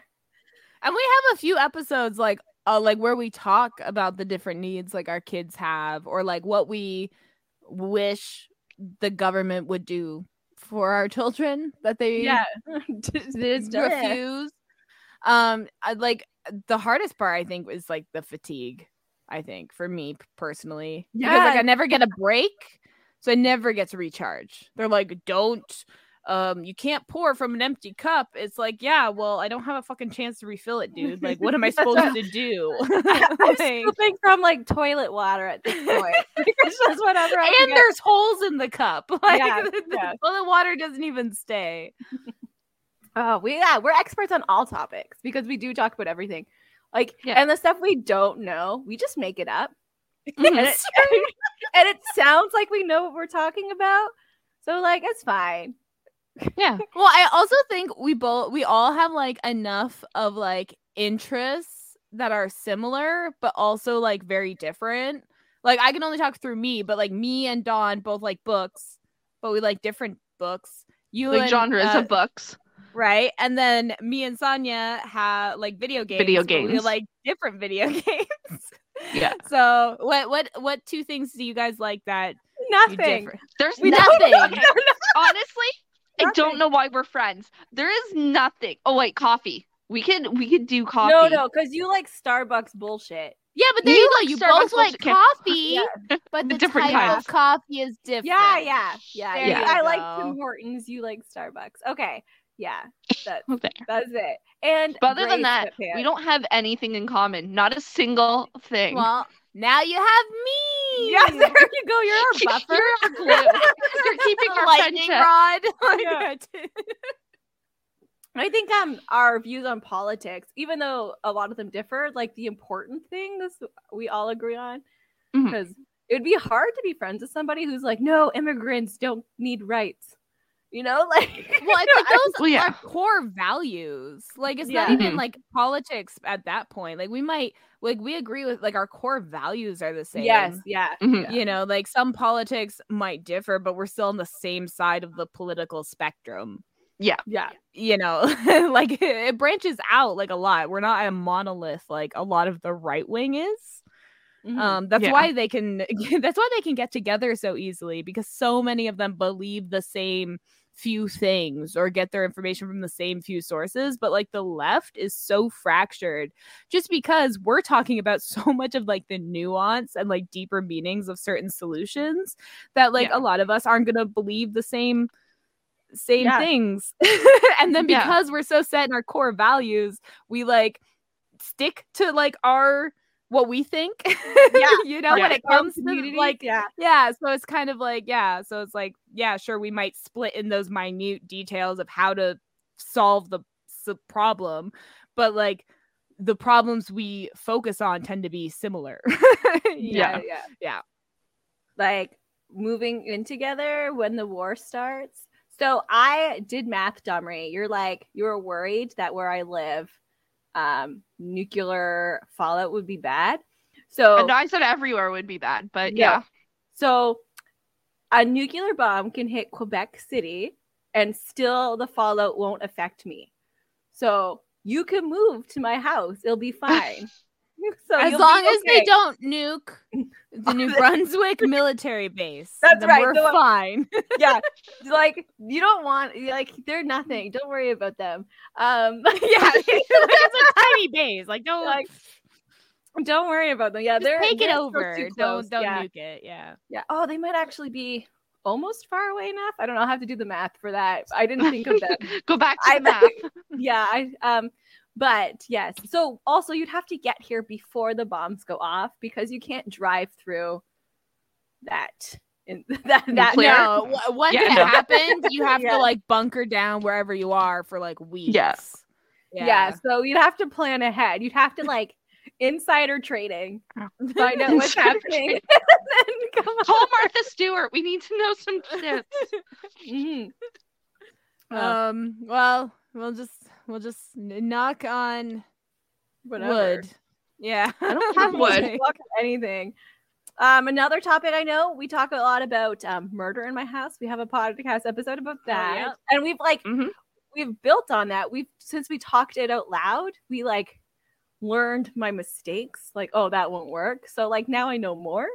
we have a few episodes like uh, like where we talk about the different needs like our kids have or like what we wish the government would do for our children that they
yeah.
Refuse. um I, like the hardest part i think is like the fatigue i think for me personally yeah because like i never get a break so i never get to recharge. They're like don't um you can't pour from an empty cup. It's like yeah well i don't have a fucking chance to refill it dude. Like what am i supposed to do?
I'm scooping from like toilet water at this point it's just
whatever I and there's holes in the cup like yeah, yeah. well the water doesn't even stay.
Oh we yeah we're experts on all topics because we do talk about everything. Like yeah. and the stuff we don't know we just make it up. And, it, and it sounds like we know what we're talking about. So like it's fine
yeah. Well, I also think we both we all have like enough of like interests that are similar but also like very different. Like I can only talk through me, but like me and Dawn both like books, but we like different books.
You like and, genres uh, of books.
Right. And then me and Sonia have like video games.
Video games.
We like different video games.
Yeah.
So what what what two things do you guys like that
nothing.
There's nothing. Honestly, I don't know why we're friends. There is nothing. Oh wait, coffee. We could we could do coffee.
No, no, because you like Starbucks bullshit.
Yeah, but there you, you go. You Starbucks both like coffee, yeah. but the, different type kinds. of coffee is different.
Yeah, yeah, yeah. yeah. I like Tim Hortons. You like Starbucks. Okay, yeah, that, that's it. And
but other than that, we don't have anything in common. Not a single thing.
Well, now you have me.
Yes, there you go. You're our buffer. You're, our glue.
You're keeping our lightning rod.
Yeah. I think um our views on politics, even though a lot of them differ, like the important things we all agree on, because mm-hmm. it would be hard to be friends with somebody who's like, no, immigrants don't need rights you know like
well i think those well, yeah. are core values like it's yeah. not even mm-hmm. like politics at that point like we might like we agree with like our core values are the same
yes yeah
mm-hmm. you know like some politics might differ but we're still on the same side of the political spectrum
yeah
yeah
you know like it branches out like a lot we're not a monolith like a lot of the right wing is Mm-hmm. Um, that's yeah. why they can that's why they can get together so easily because so many of them believe the same few things or get their information from the same few sources but like the left is so fractured just because we're talking about so much of like the nuance and like deeper meanings of certain solutions that like yeah. a lot of us aren't going to believe the same same yeah. things and then because yeah. we're so set in our core values we like stick to like our what we think. Yeah. you know, yeah. when it comes to like yeah. yeah. So it's kind of like, yeah. So it's like, yeah, sure, we might split in those minute details of how to solve the, problem, but like the problems we focus on tend to be similar.
yeah, yeah. Yeah. Like moving in together when the war starts. So I did math, Domri. You're like, you were worried that where I live, um, nuclear fallout would be bad. So
and I said everywhere would be bad, but yeah. yeah.
So a nuclear bomb can hit Quebec City and still the fallout won't affect me. So you can move to my house. It'll be fine.
So as long as they don't nuke the New Brunswick military base,
that's right.
We're so, fine.
yeah, like you don't want like they're nothing. Don't worry about them. Um,
yeah, it's a tiny base. Like don't like.
Don't worry about them. Yeah, they're
take
it
over. Don't don't yeah. nuke it. Yeah,
yeah. Oh, they might actually be almost far away enough. I don't know. I have to do the math for that. I didn't think of that.
Go back to I, math.
yeah, I um but yes, so also you'd have to get here before the bombs go off because you can't drive through that. In that, that
no, once yeah, it no. happens, you have yeah. to like bunker down wherever you are for like weeks.
Yes.
Yeah. yeah. So you'd have to plan ahead. You'd have to like insider trading, find out what's happening.
Call Martha Stewart. We need to know some tips. mm-hmm.
Um. Well, we'll just we'll just knock on Whatever. wood. Yeah,
I don't have wood. anything. Um, another topic I know we talk a lot about um, murder in my house. We have a podcast episode about that, oh, yeah. and we've like mm-hmm. we've built on that. We've since we talked it out loud, we like learned my mistakes. Like, oh, that won't work. So like now I know more.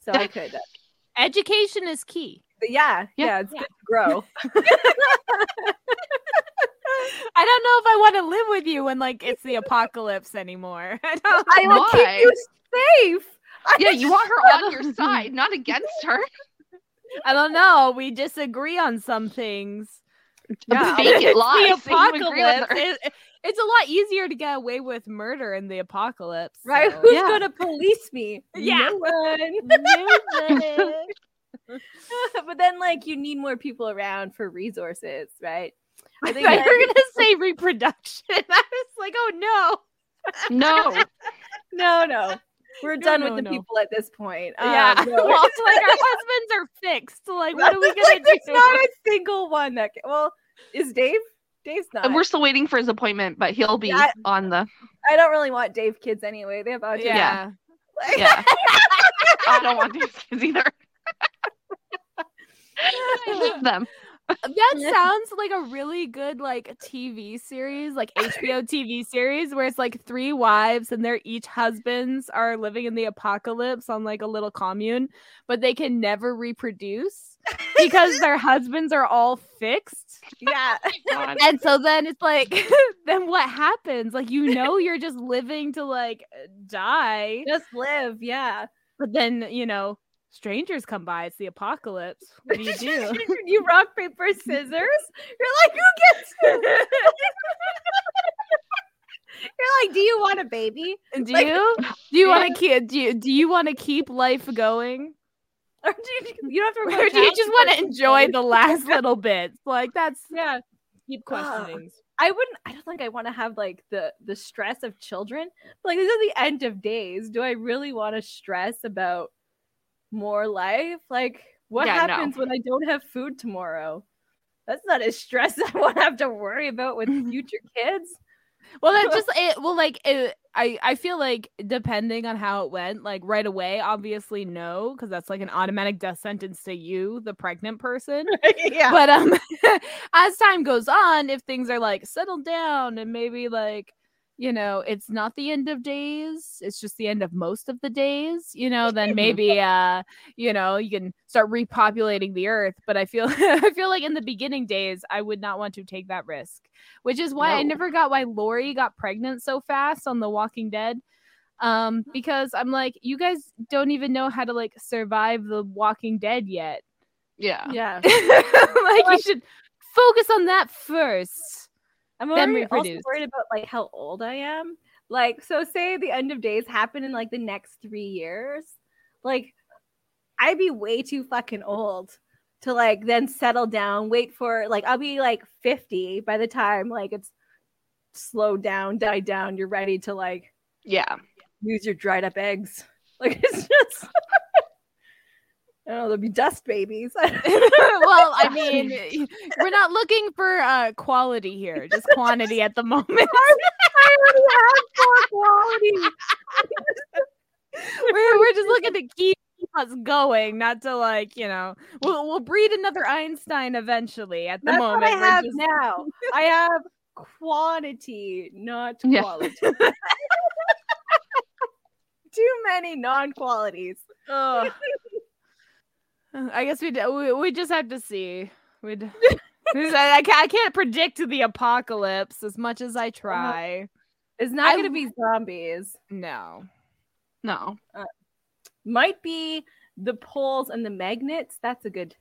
So I could. Uh,
Education is key.
yeah, yeah, yeah, it's yeah. good to grow.
I don't know if I want to live with you when like it's the apocalypse anymore. I don't.
I will keep you safe.
Yeah, you want her on your side, not against her.
I don't know. We disagree on some things.
Yeah, fake it lies.
The apocalypse. It, it's a lot easier to get away with murder in the apocalypse,
right? Who's yeah. gonna police me?
Yeah,
no one. no one. but then, like, you need more people around for resources, right?
I think I you're gonna say reproduction. I was like, oh
no, no,
no, no. We're done no, with the no. people at this point.
Yeah. Um, no. well, it's like our husbands are fixed. Like, what are we gonna like, do?
There's not a single one that. Can... Well, is Dave? Dave's not.
And we're still waiting for his appointment, but he'll be yeah, on the.
I don't really want Dave kids anyway. They have autism.
Yeah. yeah. I don't want Dave's kids either. I love them
that sounds like a really good like TV series, like HBO TV series, where it's like three wives and their each husbands are living in the apocalypse on like a little commune, but they can never reproduce because their husbands are all fixed.
Yeah.
Oh and so then it's like, then what happens? Like, you know, you're just living to like die.
Just live. Yeah.
But then, you know, strangers come by. It's the apocalypse. What do you do?
you rock paper scissors. You're like, who gets? It? You're like, do you want a baby?
Do
like,
you? Do you yeah. want to keep? Do you? Do you want to keep life going?
Or do you, you don't have
to? Or do you just want to enjoy the last little bits? Like that's
yeah.
Keep questioning.
I wouldn't. I don't think I want to have like the the stress of children. Like this is the end of days. Do I really want to stress about more life. Like, what yeah, happens no. when I don't have food tomorrow? That's not a stress I won't have to worry about with future kids.
Well, that just it. Well, like it, I, I feel like depending on how it went, like right away, obviously no, because that's like an automatic death sentence to you, the pregnant person.
yeah.
But um, as time goes on, if things are like settled down and maybe like you know it's not the end of days it's just the end of most of the days you know then maybe uh you know you can start repopulating the earth but i feel i feel like in the beginning days i would not want to take that risk which is why no. i never got why lori got pregnant so fast on the walking dead um because i'm like you guys don't even know how to like survive the walking dead yet.
Yeah.
Yeah.
Like you should focus on that first
I'm already also worried about like how old I am. Like, so say the end of days happen in like the next three years. Like, I'd be way too fucking old to like then settle down, wait for like I'll be like 50 by the time like it's slowed down, died down, you're ready to like
yeah,
use your dried up eggs. Like it's just I don't know, there'll be dust babies. well,
I mean, we're not looking for uh, quality here, just quantity at the moment. I already have more quality. we're, we're just looking to keep us going, not to like, you know, we'll we'll breed another Einstein eventually. At the
That's
moment,
what I have just... now. I have quantity, not quality. Yeah. Too many non-qualities.
Oh. I guess we we, we just have to see. We I, can't, I can't predict the apocalypse as much as I uh-huh. try.
It's not going to be zombies.
No,
no.
Uh, might be the poles and the magnets. That's a good.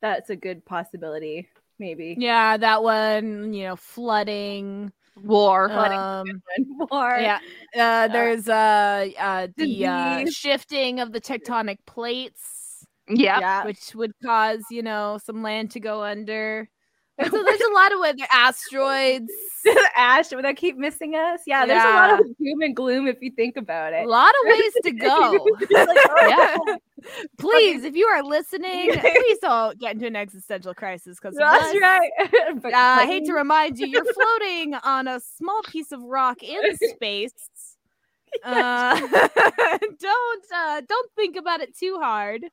That's a good possibility. Maybe.
Yeah, that one. You know, flooding.
War,
um,
war.
Yeah, uh, there's uh, uh the uh, shifting of the tectonic plates
yeah. yeah.
Which would cause, you know, some land to go under. So there's a lot of weather asteroids.
Asteroids that keep missing us. Yeah, there's a lot of doom and gloom if you think about it.
A lot of ways to go. like, oh, yeah. Please, if you are listening, please don't get into an existential crisis because
that's right.
but, uh, I hate to remind you, you're floating on a small piece of rock in space. Uh, don't uh, don't think about it too hard.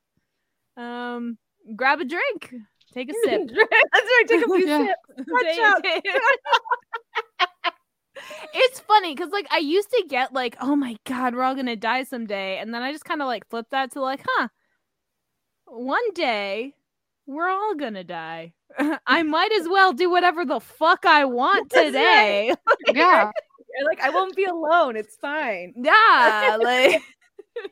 Um, grab a drink. Take a sip.
That's right. Take a few sips.
it's funny because like I used to get like, oh my god, we're all gonna die someday, and then I just kind of like flip that to like, huh, one day we're all gonna die. I might as well do whatever the fuck I want today.
yeah. like I won't be alone. It's fine.
Yeah, like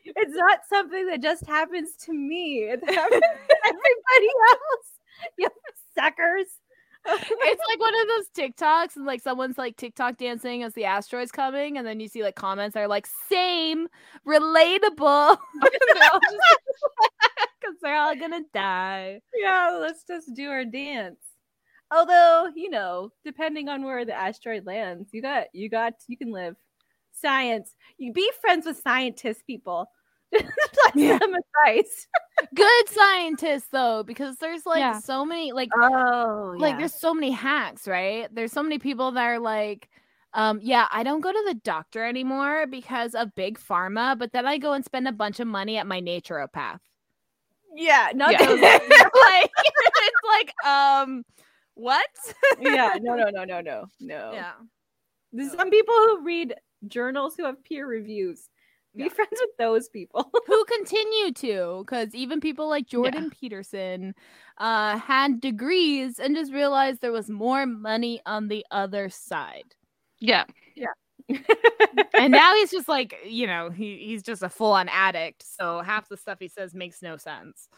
it's not something that just happens to me. It happens to everybody else. You suckers.
it's like one of those TikToks, and like someone's like TikTok dancing as the asteroid's coming, and then you see like comments that are like same, relatable. Because they're all gonna die.
Yeah, let's just do our dance. Although, you know, depending on where the asteroid lands, you got you got you can live. Science. You be friends with scientists, people. yeah. some advice.
Good scientists though, because there's like yeah. so many like oh like there's so many hacks, right? There's so many people that are like um, yeah, I don't go to the doctor anymore because of big pharma, but then I go and spend a bunch of money at my naturopath.
Yeah, not yeah.
those like it's like um what?
yeah, no, no, no, no, no, no. Yeah. There's some people who read journals who have peer reviews. Be yeah. friends with those people
who continue to, because even people like Jordan yeah. Peterson uh, had degrees and just realized there was more money on the other side.
Yeah,
yeah.
and now he's just like, you know, he, he's just a full on addict. So half the stuff he says makes no sense.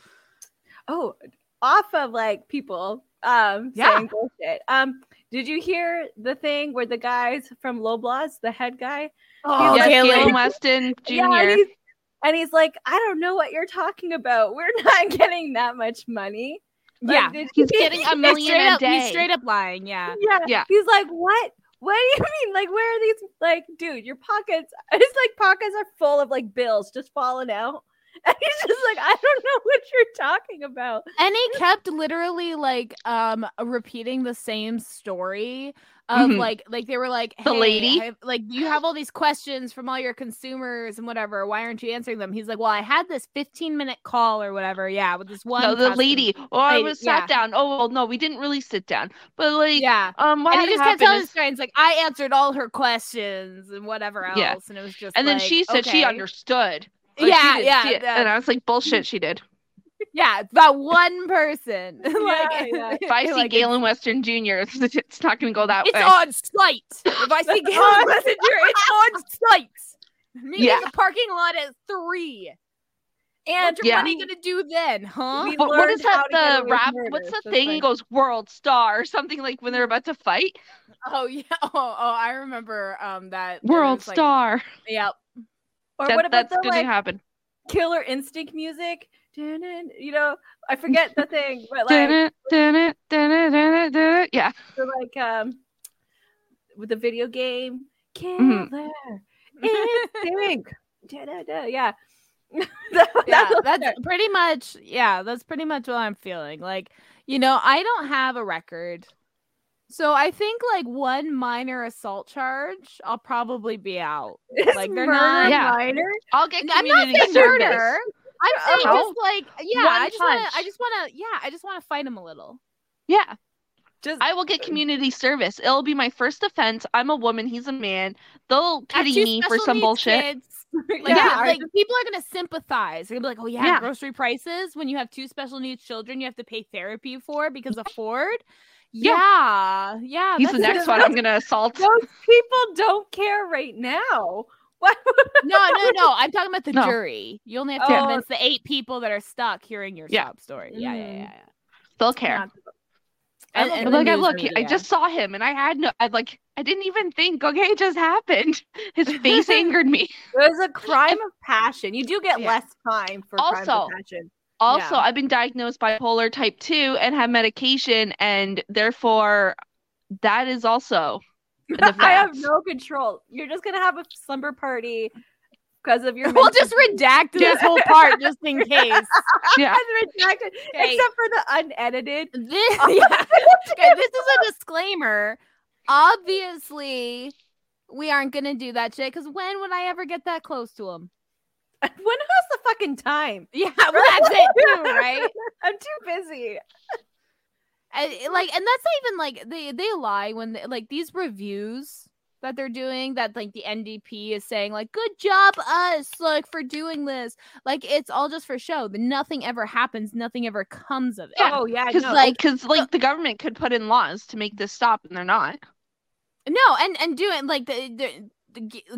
Oh, off of like people um yeah. saying bullshit. Um, did you hear the thing where the guys from Loblaws, the head guy,
oh, yes, Galen Weston Jr. Yeah,
and, he's, and, he's, like, I don't know what you're talking about. We're not getting that much money.
Like, yeah, he's getting a million a up, day. He's straight up lying. Yeah,
yeah, yeah. He's like, what? What do you mean? Like, where are these? Like, dude, your pockets. It's like pockets are full of like bills just falling out. And he's just like, I don't know what you're talking about.
And he kept literally like um repeating the same story of mm-hmm. like like they were like
hey, the lady
like you have all these questions from all your consumers and whatever why aren't you answering them he's like well i had this 15 minute call or whatever yeah with this one
no the lady oh i was sat yeah. down oh well no we didn't really sit down but like
yeah
um what
and he just kept telling is... friends like i answered all her questions and whatever else yeah. and it was just
and
like,
then she said
okay.
she understood
like, yeah, yeah,
And I was like, bullshit, she did.
Yeah, it's about one person. like,
yeah. if I see like, Galen Weston Jr., it's, it's not going to go that
it's
way.
It's on site. If I see Galen Weston Jr., it's on site. Maybe yeah. the parking lot at three. And yeah. what are you gonna do then, huh?
But what is that? The rap? What's the thing? Like... Goes world star or something like when they're about to fight.
Oh yeah. Oh, oh I remember um that
world star.
Like, yep.
Or that, what about the like,
happen.
Killer Instinct music? You know, I forget the thing, but like,
yeah,
so like um, with the video game, mm-hmm. Killer mm-hmm. Instinct, yeah.
that, yeah, that's, that's pretty much yeah, that's pretty much what I'm feeling. Like, you know, I don't have a record so I think like one minor assault charge, I'll probably be out. like they're not
yeah. minor.
I'll get community I'm not saying murder.
I'm saying oh. just like yeah, one I just want to I just want to yeah, I just want to fight him a little.
Yeah. Just I will get community service. It'll be my first offense. I'm a woman. He's a man. They'll pity me for some bullshit.
Kids, like, yeah, like people are gonna sympathize. They're gonna be like, "Oh yeah, yeah, grocery prices. When you have two special needs children, you have to pay therapy for because of Ford." Yeah, yeah.
He's the next one I'm gonna assault.
Those people don't care right now. What?
no, no, no. I'm talking about the no. jury. You only have to oh. convince the eight people that are stuck hearing your yeah. story. Yeah, yeah, mm. yeah, yeah.
They'll care. And, and like, I look, I just saw him, and I had no, I like, I didn't even think. Okay, it just happened. His face angered me.
It was a crime of passion. You do get yeah. less time for also, crimes of passion.
Also, yeah. I've been diagnosed bipolar type 2 and have medication and therefore that is also
I have no control. You're just gonna have a slumber party because of your.
We'll just redact this whole part just in case.
Yeah, redacted, okay. except for the unedited.
This, yeah. okay, this is a disclaimer. Obviously, we aren't gonna do that shit because when would I ever get that close to him?
when has the fucking time?
Yeah, well, that's it too, right?
I'm too busy.
And, eh, like, and that's not even like they they lie when they, like these reviews that they're doing that like the NDP is saying like good job us like for doing this like it's all just for show nothing ever happens nothing ever comes of it
yeah. oh yeah because no. like because like the government could put in laws to make this stop and they're not
no and and doing like the, the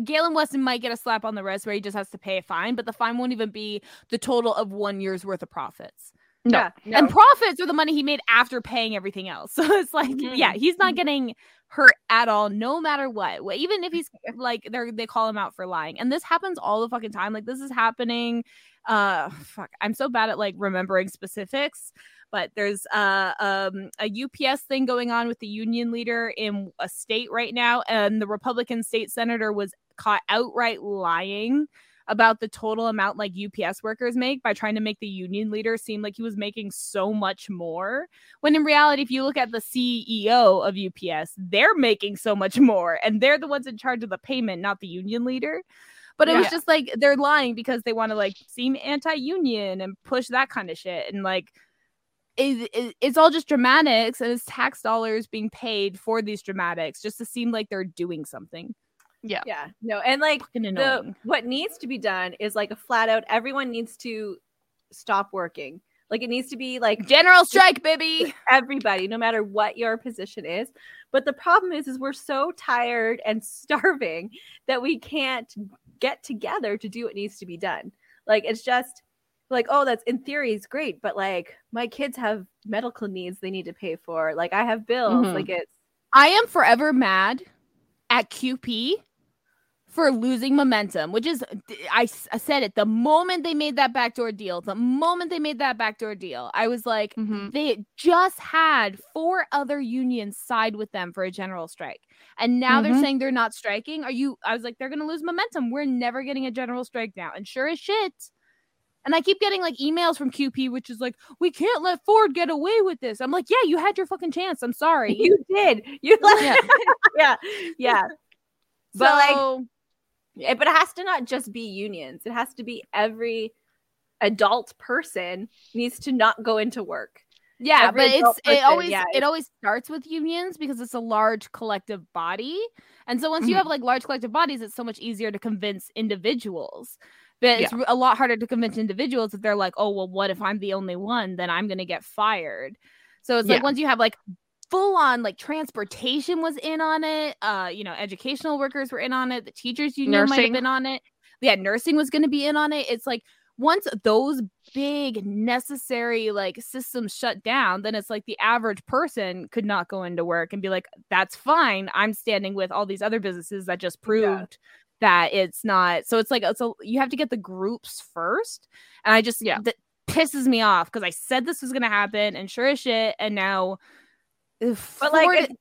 Galen Weston might get a slap on the wrist where he just has to pay a fine, but the fine won't even be the total of one year's worth of profits. No. Yeah, no. And profits are the money he made after paying everything else. So it's like, mm-hmm. yeah, he's not getting hurt at all, no matter what. Even if he's like they they call him out for lying. And this happens all the fucking time. Like this is happening. Uh fuck. I'm so bad at like remembering specifics. But there's uh, um, a UPS thing going on with the union leader in a state right now, and the Republican state senator was caught outright lying about the total amount like UPS workers make by trying to make the union leader seem like he was making so much more. When in reality, if you look at the CEO of UPS, they're making so much more and they're the ones in charge of the payment, not the union leader. But it yeah. was just like they're lying because they want to like seem anti union and push that kind of shit. And like, it, it, it's all just dramatics and it's tax dollars being paid for these dramatics just to seem like they're doing something.
Yeah. Yeah. No, and like the what needs to be done is like a flat out everyone needs to stop working. Like it needs to be like
general strike, baby.
Everybody, no matter what your position is. But the problem is, is we're so tired and starving that we can't get together to do what needs to be done. Like it's just like, oh, that's in theory is great, but like my kids have medical needs they need to pay for. Like I have bills. Mm-hmm. Like it's
I am forever mad at CUPE for losing momentum, which is, I, I, said it the moment they made that backdoor deal, the moment they made that backdoor deal, I was like, mm-hmm. they just had four other unions side with them for a general strike. And now mm-hmm. they're saying they're not striking. Are you, I was like, they're going to lose momentum. We're never getting a general strike now. And sure as shit, and I keep getting like emails from CUPE, which is like, we can't let Ford get away with this. I'm like, yeah, you had your fucking chance. I'm sorry.
You did. You yeah. yeah. Yeah. But so, like Eh, but it has to not just be unions. It has to be every adult person needs to not go into work.
Yeah, every but it's person, it always yeah, it always starts with unions because it's a large collective body. And so once mm-hmm. you have like large collective bodies, it's so much easier to convince individuals. But it's yeah. a lot harder to convince individuals if they're like, "Oh, well, what if I'm the only one? Then I'm going to get fired." So it's yeah. like once you have like full on like transportation was in on it. Uh, you know, educational workers were in on it. The teachers you know might have been on it. Yeah, nursing was going to be in on it. It's like once those big necessary like systems shut down, then it's like the average person could not go into work and be like, "That's fine. I'm standing with all these other businesses that just proved." Yeah. That it's not so it's like so you have to get the groups first, and I just yeah that pisses me off because I said this was gonna happen, and sure as shit, and now
but like it's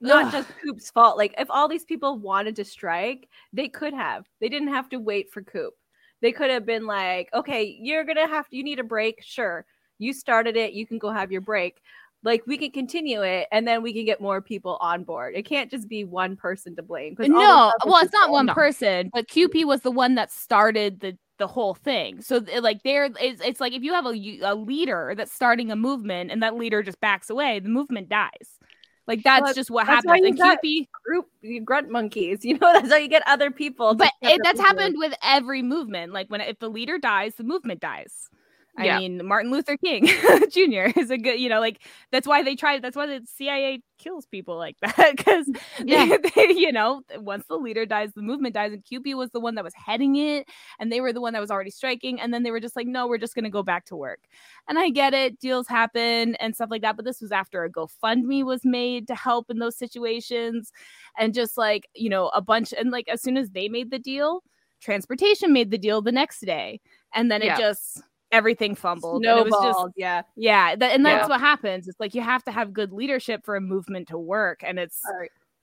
not just CUPE's fault. Like if all these people wanted to strike, they could have. They didn't have to wait for coop They could have been like, okay, you're gonna have to. You need a break. Sure, you started it. You can go have your break. Like we can continue it, and then we can get more people on board. It can't just be one person to blame.
No, well, it's not one no. person, but CUPE was the one that started the the whole thing. So like there it's, it's like if you have a, a leader that's starting a movement and that leader just backs away, the movement dies. Like that's well, just what that's happens.
And CUPE group grunt monkeys, you know, that's how you get other people.
But it, that's people. happened with every movement. Like when if the leader dies, the movement dies. I yeah. mean, Martin Luther King Jr. is a good, you know, like that's why they try. That's why the CIA kills people like that because yeah. they, they, you know, once the leader dies, the movement dies. And CUPE was the one that was heading it, and they were the one that was already striking. And then they were just like, no, we're just gonna go back to work. And I get it, deals happen and stuff like that. But this was after a GoFundMe was made to help in those situations, and just like you know, a bunch. And like as soon as they made the deal, transportation made the deal the next day, and then yeah. it just everything fumbled.
Snowballed,
it
was just,
yeah, yeah, th- and that's yeah. what happens. It's like you have to have good leadership for a movement to work, and it's.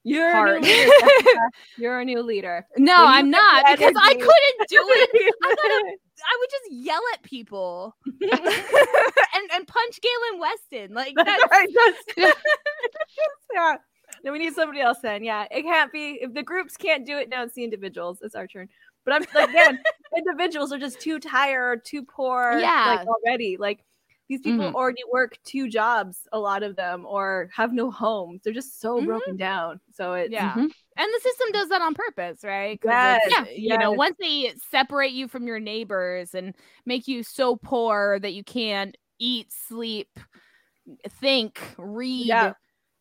You're hard. a new leader. You're a new leader.
No, I'm not because I couldn't do it. I, gotta, I would just yell at people and and punch Galen Weston. Like that's,
that's yeah. No, we need somebody else then. Yeah, it can't be if the groups can't do it. Now it's the individuals. It's our turn. But I'm like, again, individuals are just too tired, too poor,
yeah,
like already. Like These people mm-hmm. already work two jobs, a lot of them, or have no homes. They're just so mm-hmm. broken down. So it's
yeah. Mm-hmm. And the system does that on purpose, right? Yes, yeah. You know, once they separate you from your neighbors and make you so poor that you can't eat, sleep, think, read, yeah.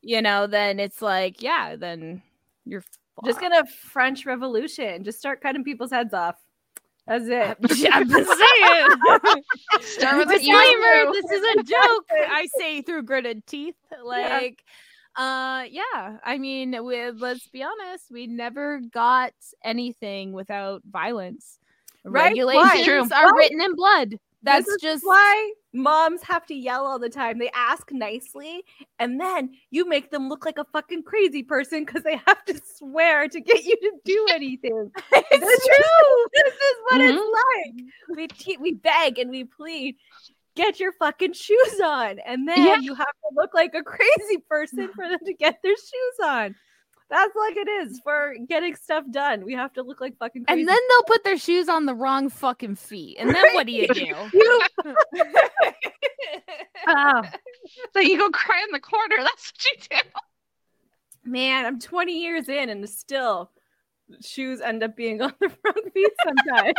you know, then it's like, yeah, then you're
just gonna French Revolution. Just start cutting people's heads off. That's it.
I'm just saying. Start with disclaimer. This is a joke. I say through gritted teeth. Like, yeah. uh, yeah. I mean, with let's be honest, we never got anything without violence. Right? Regulations are written in blood. That's just
why moms have to yell all the time. They ask nicely, and then you make them look like a fucking crazy person because they have to swear to get you to do anything. it's true. Is, this is what mm-hmm. it's like. We te- we beg and we plead. Get your fucking shoes on, and then yeah. you have to look like a crazy person for them to get their shoes on. That's like it is for getting stuff done. We have to look like fucking crazy.
And then they'll put their shoes on the wrong fucking feet. And then what do you do? you...
oh. So you go cry in the corner. That's what you do.
Man, I'm 20 years in and still shoes end up being on the wrong feet sometimes.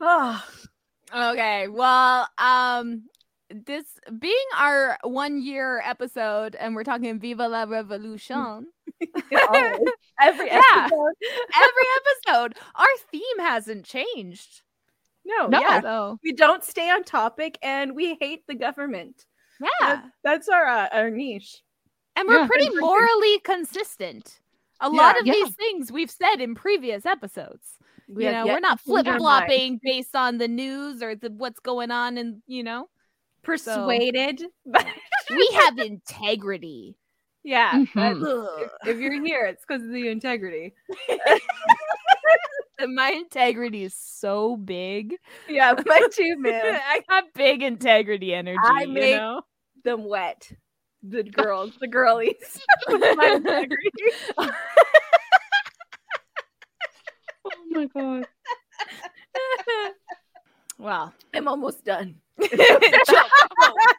oh. Okay. Well, um, this being our one year episode and we're talking Viva la Revolution.
every yeah, episode.
every episode. Our theme hasn't changed.
No, no. Yeah. So. We don't stay on topic and we hate the government.
Yeah.
That's, that's our uh, our niche.
And we're yeah, pretty morally consistent. A yeah, lot of these things we've said in previous episodes. We you know, we're not flip flopping based on the news or the, what's going on, and you know,
persuaded.
So, we have integrity.
Yeah. Mm-hmm. If, if, you're here, it's because of the integrity.
my integrity is so big.
Yeah, my too, man.
I got big integrity energy. I make know?
them wet. The girls, the girlies. my integrity.
oh my god.
Well, I'm almost done.
go,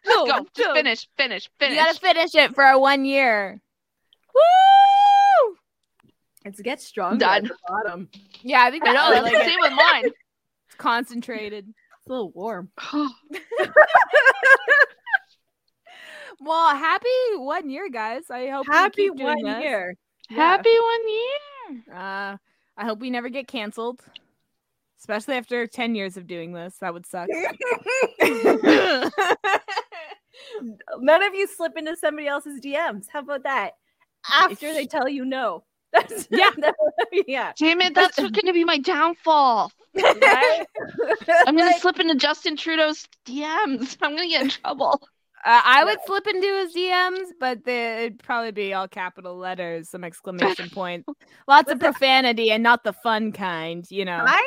go, go. finish, finish, finish.
You gotta finish it for a one year. Woo!
It's get stronger Done. at the bottom.
Yeah, I think
I know. Like same with mine.
It's concentrated.
It's a little warm.
well, happy one year, guys. I hope
happy one this. year.
Yeah. Happy one year.
Uh, I hope we never get canceled especially after 10 years of doing this. That would suck.
None of you slip into somebody else's DMs. How about that? After they tell you no.
That's yeah.
yeah.
Damn it, that's going to be my downfall. Right? I'm going to slip into Justin Trudeau's DMs. I'm going to get in trouble.
Uh, I would slip into his DMs, but it'd probably be all capital letters, some exclamation point, lots of profanity, and not the fun kind. You know,
I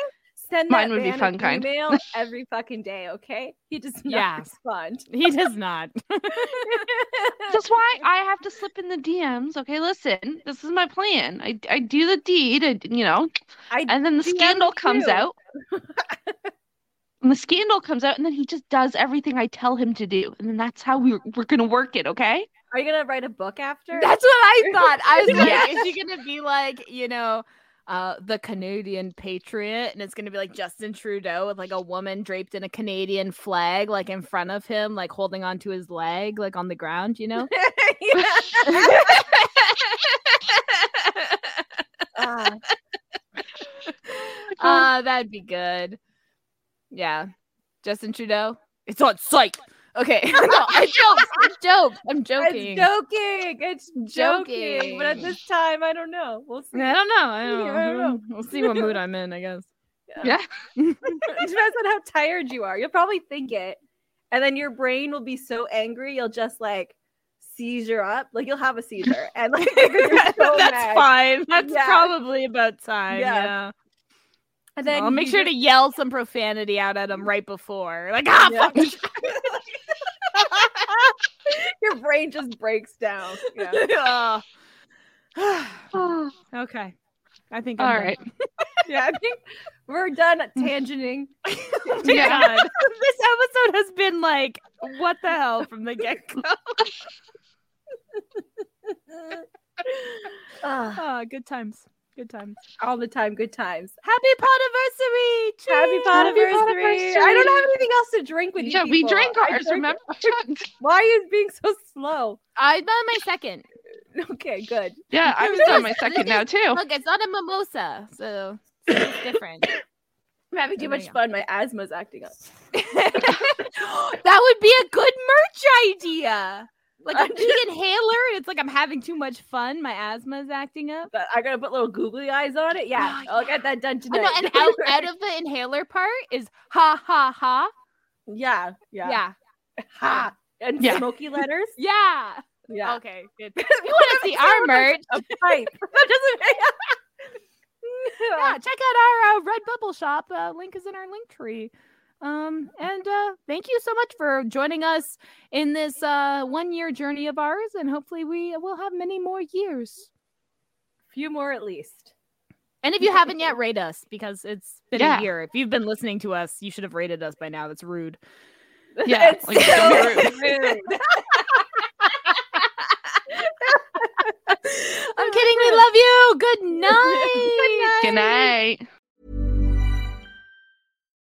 Send Mine would be fun kind. Email every fucking day, okay? He does not yeah. respond.
He does not.
That's why I have to slip in the DMs. Okay, listen, this is my plan. I, I do the deed, I, you know, I and then the DM scandal comes out. and the scandal comes out, and then he just does everything I tell him to do, and then that's how we, we're gonna work it. Okay.
Are you gonna write a book after?
That's what I thought. I was like, yes. is she gonna be like, you know? Uh, the Canadian Patriot, and it's gonna be like Justin Trudeau with like a woman draped in a Canadian flag, like in front of him, like holding onto his leg, like on the ground, you know. uh, uh, that'd be good. Yeah, Justin Trudeau. It's on site. Okay, no, I joke. I joke. I'm joking.
It's joking. It's joking. joking. But at this time, I don't know. We'll see.
I don't know. I don't know. I don't know. We'll see what mood I'm in. I guess.
Yeah. yeah. it depends on how tired you are. You'll probably think it, and then your brain will be so angry you'll just like seizure up. Like you'll have a seizure, and like
so that's mad. fine. That's yeah. probably about time. Yeah. yeah. And then I'll make sure just... to yell some profanity out at him right before. Like, ah, yeah. fuck.
Your brain just breaks down. Yeah. Ah.
okay. I think
I'm All right.
yeah, I think we're done tangenting.
oh yeah. this episode has been like, what the hell from the get go. oh, ah. ah, good times. Good times.
All the time, good times.
Happy podiversary!
Happy podiversary! I don't have anything else to drink with
yeah,
you.
Yeah, we drank ours, remember?
Why are you being so slow?
I'm on my second.
Okay, good.
Yeah, I was on my second now too.
Look, it's not a mimosa, so it's different.
I'm having too oh, much fun. My asthma's acting up.
that would be a good merch idea. Like a big inhaler, and it's like I'm having too much fun. My asthma is acting up.
But I gotta put little googly eyes on it. Yeah, oh, I'll get that done tonight.
No, and out, out of the inhaler part is ha ha ha.
Yeah, yeah,
yeah,
ha, and yeah. smoky letters.
Yeah,
yeah.
Okay, good. you want to see our merch?
A pipe.
yeah, check out our uh, Redbubble shop. Uh, link is in our link tree. Um, and uh, thank you so much for joining us in this uh, one year journey of ours, and hopefully we will have many more years.
A few more at least.
And if you haven't yet, rate us because it's been yeah. a year. If you've been listening to us, you should have rated us by now. That's rude.
Yeah, it's like, so rude. rude.
I'm kidding. We love you. Good night.
Good night.